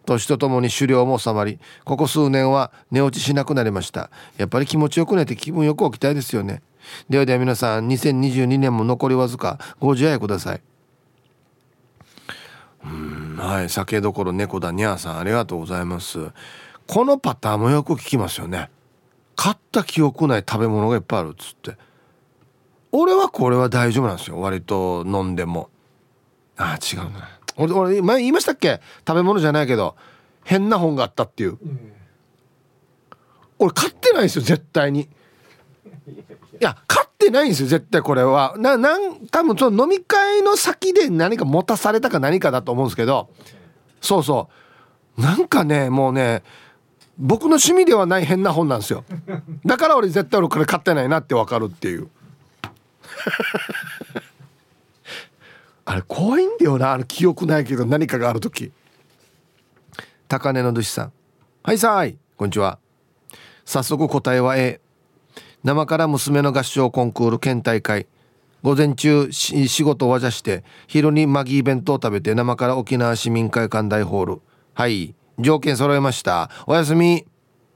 年とともに狩猟も収まりここ数年は寝落ちしなくなりました。やっぱり気持ちよく寝て気分よく起きたいですよね。ではでは皆さん2022年も残りわずかご自愛ください。うんはい酒どころ猫だにゃーさんありがとうございます。このパターンもよく聞きますよね。買った記憶ない食べ物がいっぱいあるっつって。俺はこれは大丈夫なんですよ。割と飲んでも。ああ違うな。俺俺前言いましたっけ？食べ物じゃないけど変な本があったっていう、うん、俺買ってないですよ絶対に。いや買ってないんですよ絶対これは。ななん多分その飲み会の先で何か持たされたか何かだと思うんですけど。そうそう。なんかねもうね僕の趣味ではない変な本なんですよ。だから俺絶対俺これ買ってないなって分かるっていうあれ怖いんだよなあの記憶ないけど何かがある時。高根の主さん。はいさいこんにちは。早速答えは A 生から娘の合唱コンクール県大会。午前中仕事をわして昼にマギー弁当を食べて生から沖縄市民会館大ホール。はい条件揃えました。おやすみ。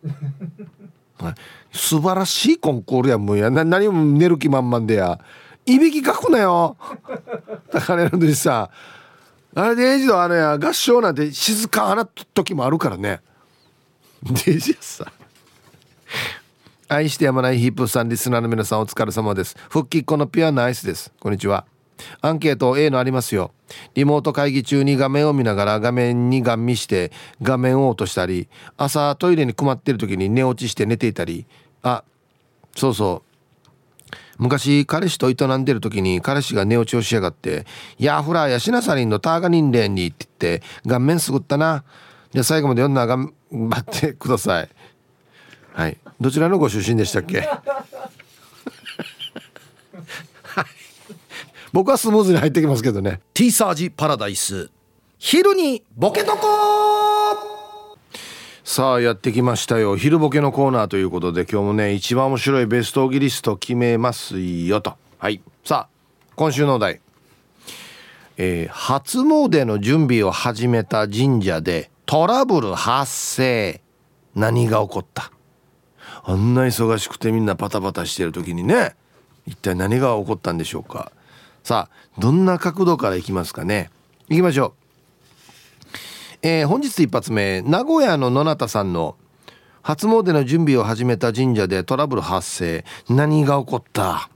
<laughs> 素晴らしいコンクールやもんや。何も寝る気満々でや。いびきかくなよ。<laughs> 高根の主さあれでエイジドあのや合唱なんて静かな時もあるからね。デジさ愛してやまないヒップさんリスナーの皆さんお疲れ様です。復帰っ子のピュアなアイスです。こんにちは。アンケート A のありますよ。リモート会議中に画面を見ながら画面にガン見して画面を落としたり朝トイレに困ってる時に寝落ちして寝ていたりあそうそう。昔彼氏と営んでる時に彼氏が寝落ちをしやがって「ヤフラーやシナサリンのターガニンレンに」って言って顔面すぐったな。じゃあ最後まで読んだ頑張ってください。はい。どちらのご出身でしたっけ？僕はスムーズに入ってきますけどね。ティーサージパラダイス。昼にボケとこさあやってきましたよ。昼ボケのコーナーということで今日もね一番面白いベストオギリスト決めますよと。はい。さあ今週のお題。えー、初詣の準備を始めた神社でトラブル発生。何が起こった？あんな忙しくてみんなパタパタしてる時にね一体何が起こったんでしょうか。さあどんな角度からいきますかね。いきましょう。えー、本日一発目名古屋の野中さんの初詣の準備を始めた神社でトラブル発生。何が起こった？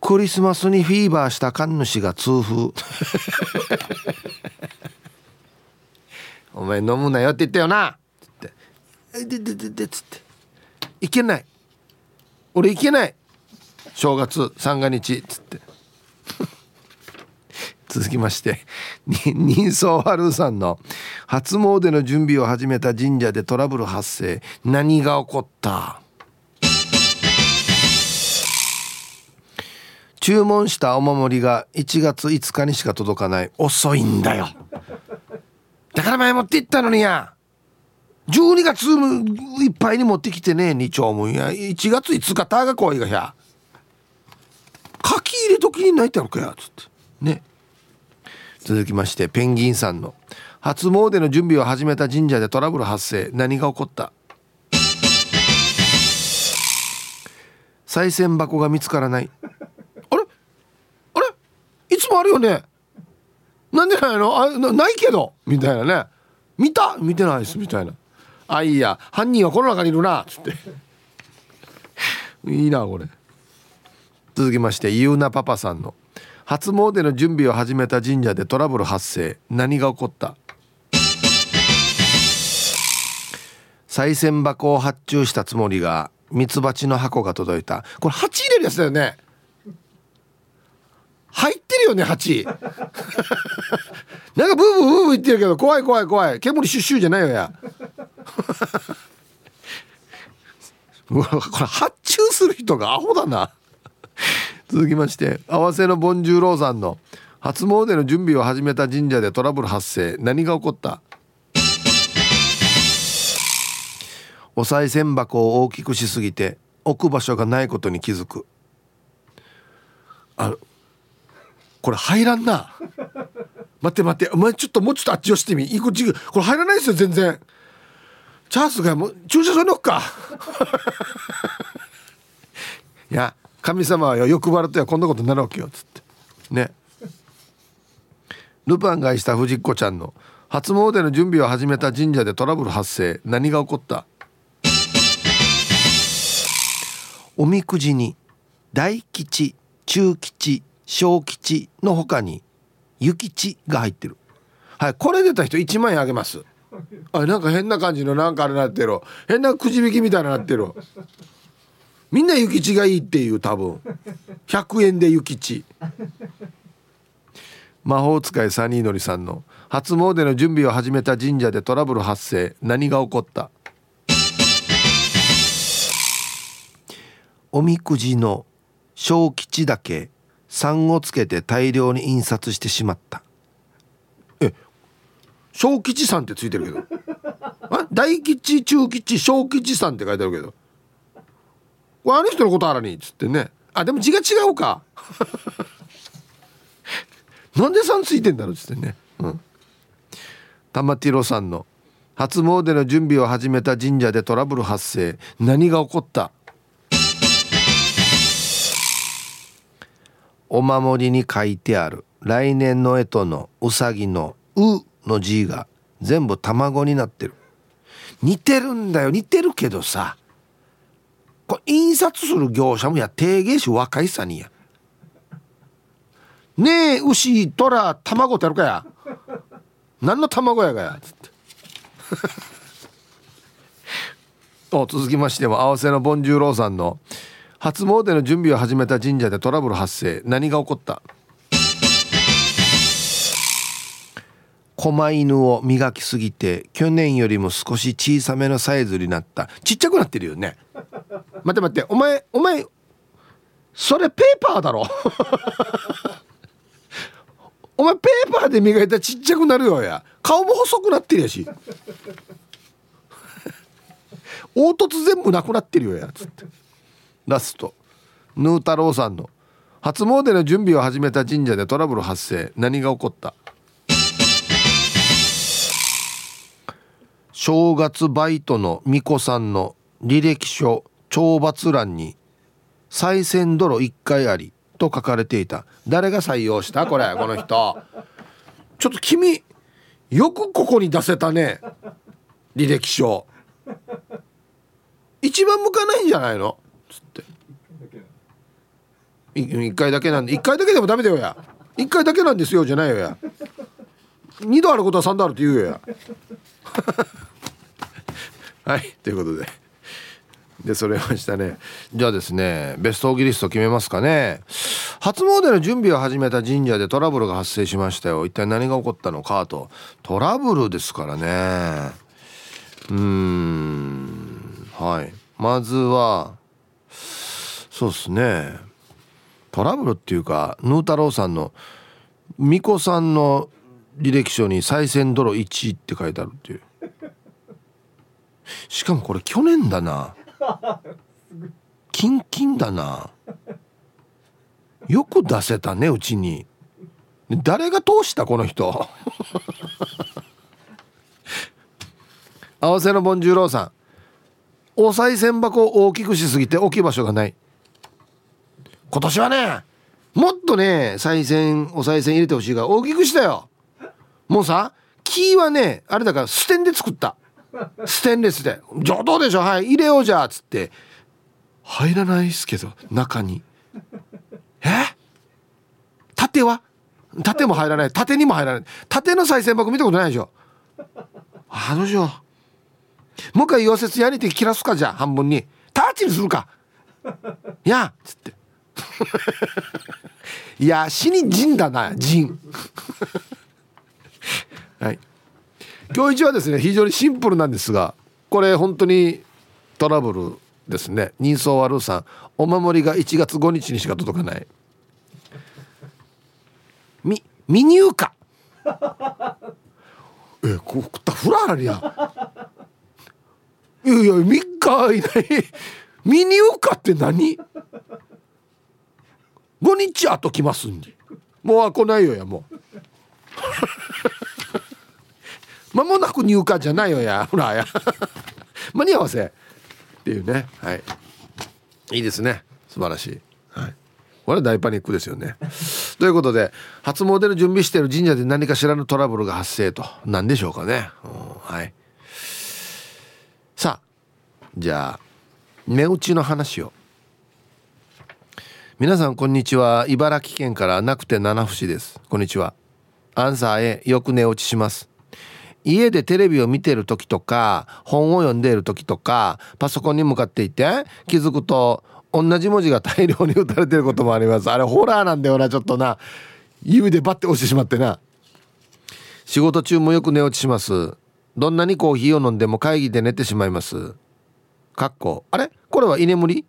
クリスマスにフィーバーした神主が痛風。お前飲むなよって言ったよな。って。でででで」つって「いけない。俺いけない。正月三が日」っつって。続きまして人相悪さんの初詣の準備を始めた神社でトラブル発生。何が起こった？注文したお守りが1月5日にしか届かない。遅いんだよ。だから前持って行ったのにや。12月いっぱいに持ってきてね。二丁分や。1月5日ターが怖いがや。書き入れ時に泣いてあるかや。つって。ね。続きましてペンギンさんの。初詣の準備を始めた神社でトラブル発生。何が起こった？賽銭箱が見つからない。あれ？あれ？いつもあるよね？なんでないの？あないけど？みたいなね。見た？見てないです。みたいな。あいいや。犯人はこの中にいるな。っつって。<laughs> いいなこれ。続きましてゆうなパパさんの。初詣の準備を始めた神社でトラブル発生。何が起こった？賽銭箱を発注したつもりがミツバチの箱が届いた。これ鉢入れるやつだよね？入ってるよね鉢 <laughs> なんかブーブーブーブー言ってるけど怖い怖い怖い。煙シュッシュじゃないよや。<laughs> これ発注する人がアホだな。続きまして合わせのボンジューローさんの初詣の準備を始めた神社でトラブル発生。何が起こった？お賽銭箱を大きくしすぎて置く場所がないことに気づく。あこれ入らんな。待って待ってお前ちょっともうちょっとあっち押してみ。こっちこれ入らないですよ全然。チャンスがもう駐車場に置くか。<laughs> いや神様は欲張るとはこんなことになるわけよっつって。ね。ルパンが愛した藤子ちゃんの初詣の準備を始めた神社でトラブル発生。何が起こった？おみくじに大吉中吉小吉の他に諭吉が入ってる。はいこれ出た人1万円あげます。あなんか変な感じのなんかあれなってる。変なくじ引きみたいななってる。みんな諭吉がいいっていう多分。100円で諭吉。魔法使いサニーのりさんの初詣の準備を始めた神社でトラブル発生。何が起こった？おみくじの小吉だけ3をつけて大量に印刷してしまった。え小吉さんってついてるけど。あ大吉中吉小吉さんって書いてあるけど。あの人のことあらにっつってね。あでも字が違うか。<laughs> なんで3ついてんだろうっつってね。うん。玉ティロさんの初詣の準備を始めた神社でトラブル発生。何が起こった？お守りに書いてある。来年の干支のうさぎの「う」の字が全部卵になってる。似てるんだよ。似てるけどさ。これ印刷する業者もや定芸し若いさにや。ねえ牛虎卵ってやるかや。何の卵やがや。つって。<laughs> お続きましても合わせのボンジューローさんの初詣の準備を始めた神社でトラブル発生。何が起こった？狛犬を磨きすぎて去年よりも少し小さめのサイズになった。ちっちゃくなってるよね。待って待ってお前お前それペーパーだろ。<laughs> お前ペーパーで磨いたらちっちゃくなるよや。顔も細くなってるやし。凹凸全部なくなってるよや。つって。ラスト。ヌー太郎さんの。初詣の準備を始めた神社でトラブル発生。何が起こった？正月バイトの巫女さんの履歴書懲罰欄に「賽銭泥1回あり」と書かれていた。誰が採用した？これこの人。ちょっと君よくここに出せたね。履歴書。一番向かないんじゃないの？つって。1回だけなんで1回だけでもダメだよや。1回だけなんですよじゃないよや。2度あることは3度あるって言うよや。<laughs> はいということで。でそれましたね。じゃあですねベストオーギリスト決めますかね。初詣の準備を始めた神社でトラブルが発生しましたよ。一体何が起こったのかと。トラブルですからね。うーん。はい。まずはそうですね。トラブルっていうかヌー太郎さんの巫女さんの履歴書に「賽銭泥1」って書いてあるっていう。しかもこれ去年だな。キンキンだな。よく出せたねうちに。誰が通したこの人？合わせのボンジューローさん。お賽銭箱を大きくしすぎて置き場所がない。今年はねもっとね賽銭お賽銭入れてほしいが大きくしたよ。もうさ木はねあれだからステンで作った。ステンレスで「上等でしょう？はい入れようじゃ」っつって。入らないっすけど中に。え？縦は？縦も入らない。縦にも入らない。縦の賽銭箱見たことないでしょ？あどうしよう。もう一回溶接やりて切らすかじゃあ半分に。タッチにするか。やっつって。<laughs> いや死に人だな人はい。今日一はですね非常にシンプルなんですがこれ本当にトラブルですね。人相悪さん。お守りが1月5日にしか届かない。みミニューカえこう食ったフラーリや。いやいや3日以内。ミニューカって何？5日後来ますんでもう来ないよやもう。間もなく入荷じゃないよや。<laughs> ほらや。間に合わせ。っていうね。はい。いいですね。素晴らしい。はい。これは大パニックですよね。ということで初詣の準備している神社で何かしらのトラブルが発生と。何でしょうかね、うん、はい。さあじゃあ値打ちの話を。皆さんこんにちは。茨城県からなくて七節です。こんにちは。アンサー A よく寝落ちします。家でテレビを見てる時とか本を読んでいる時とかパソコンに向かっていて気づくと同じ文字が大量に打たれてることもあります。あれホラーなんだよなちょっとな。指でバッて押してしまってな。仕事中もよく寝落ちします。どんなにコーヒーを飲んでも会議で寝てしまいます。かっこ。あれ？これは居眠り？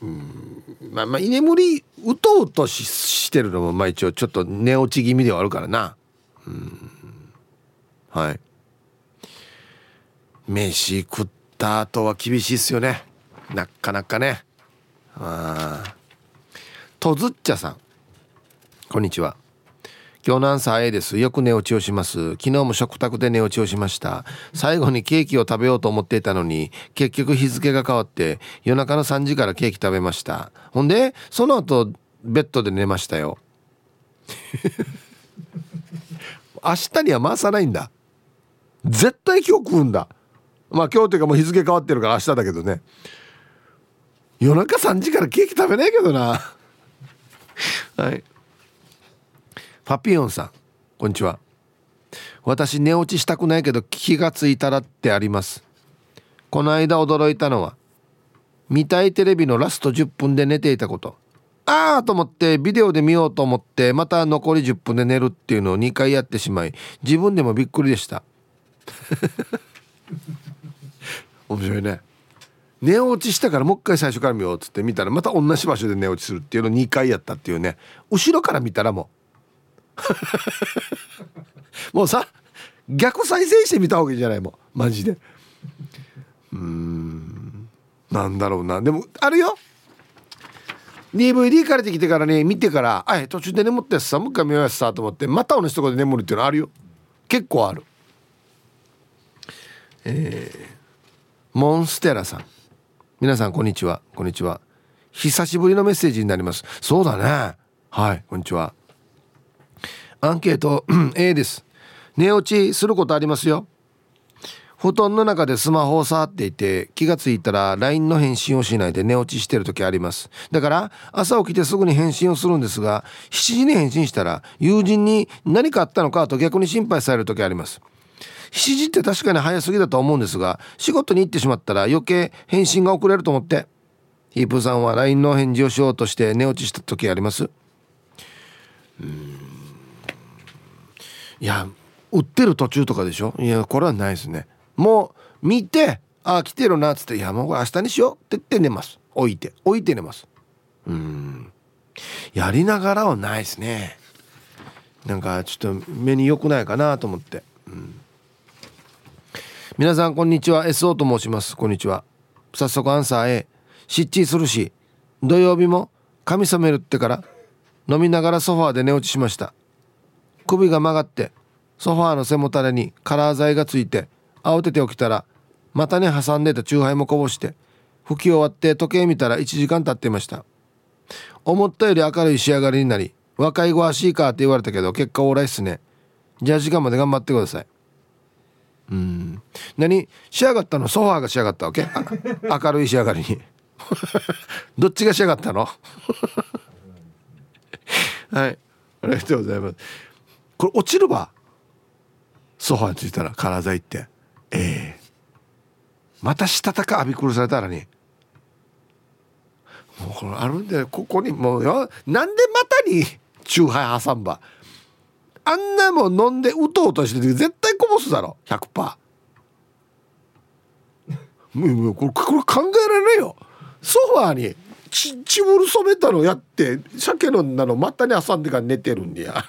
うん。まあまあ居眠りうとうとしてるのもまあ一応ちょっと寝落ち気味ではあるからな。うん。はい。飯食った後は厳しいっすよね。なかなかね。ああとずっちゃさん。こんにちは。今日のアンサー A です。よく寝落ちをします。昨日も食卓で寝落ちをしました。最後にケーキを食べようと思っていたのに結局日付が変わって夜中の3時からケーキ食べました。ほんでその後ベッドで寝ましたよ。<laughs> 明日には回さないんだ。絶対今日食うんだ。まあ今日というかもう日付変わってるから明日だけどね。夜中3時からケーキ食べないけどな。<laughs> はい。パピヨンさんこんにちは。私寝落ちしたくないけど気がついたらってあります。この間驚いたのは見たいテレビのラスト10分で寝ていたこと。ああと思ってビデオで見ようと思ってまた残り10分で寝るっていうのを2回やってしまい自分でもびっくりでした <laughs> 面白いね。寝落ちしたからもう一回最初から見ようっつって見たらまた同じ場所で寝落ちするっていうのを2回やったっていうね。後ろから見たらもう。<laughs> もうさ逆再生してみた方がいいじゃないもう。マジで。うん。なんだろうな。でもあるよ。DVD 借りてきてからね見てからあ途中で眠ってさもう一回見ようやさと思ってまた同じとこで眠るっていうのあるよ。結構ある。えー、モンステラさん。皆さんこんにちは。こんにちは。久しぶりのメッセージになります。そうだね。はいこんにちは。アンケート <clears throat> A です。寝落ちすることありますよ。布団の中でスマホを触っていて気がついたら LINE の返信をしないで寝落ちしてる時あります。だから朝起きてすぐに返信をするんですが7時に返信したら友人に何かあったのかと逆に心配される時あります。7時って確かに早すぎだと思うんですが仕事に行ってしまったら余計返信が遅れると思ってヒープさんは LINE の返事をしようとして寝落ちした時あります。うん。いや売ってる途中とかでしょ？いやこれはないですね。もう見てあ来てるなっつって「いやもうこれ明日にしよう」って言って寝ます。置いて置いて寝ます。うん。やりながらはないですね。なんかちょっと目に良くないかなと思って、うん。皆さんこんにちは。SO と申します。こんにちは。早速アンサー A 失神するし土曜日も髪染めるってから飲みながらソファーで寝落ちしました。首が曲がってソファーの背もたれにカラー剤がついて慌てて起きたら股に挟んでたチューハイもこぼして拭き終わって時計見たら1時間経っていました。思ったより明るい仕上がりになり若い子はしいかって言われたけど結果オーライっすね。じゃあ時間まで頑張ってください。うん。何？仕上がったの？ソファーが仕上がったわけ？明るい仕上がりに。<laughs> どっちが仕上がったの？<laughs> はい。ありがとうございます。これ落ちるばソファーについたらカラー剤って。ええ。ー、またしたたか浴び殺されたらに。もうこれあるんでここにもうよ。なんでまたにチューハイ挟んば？あんなもん飲んでうとうとしてて絶対こぼすだろ。100%もうこれこれ考えられないよ。ソファーにちちぶる染めたのやって鮭のなのまたに挟んでから寝てるんでや。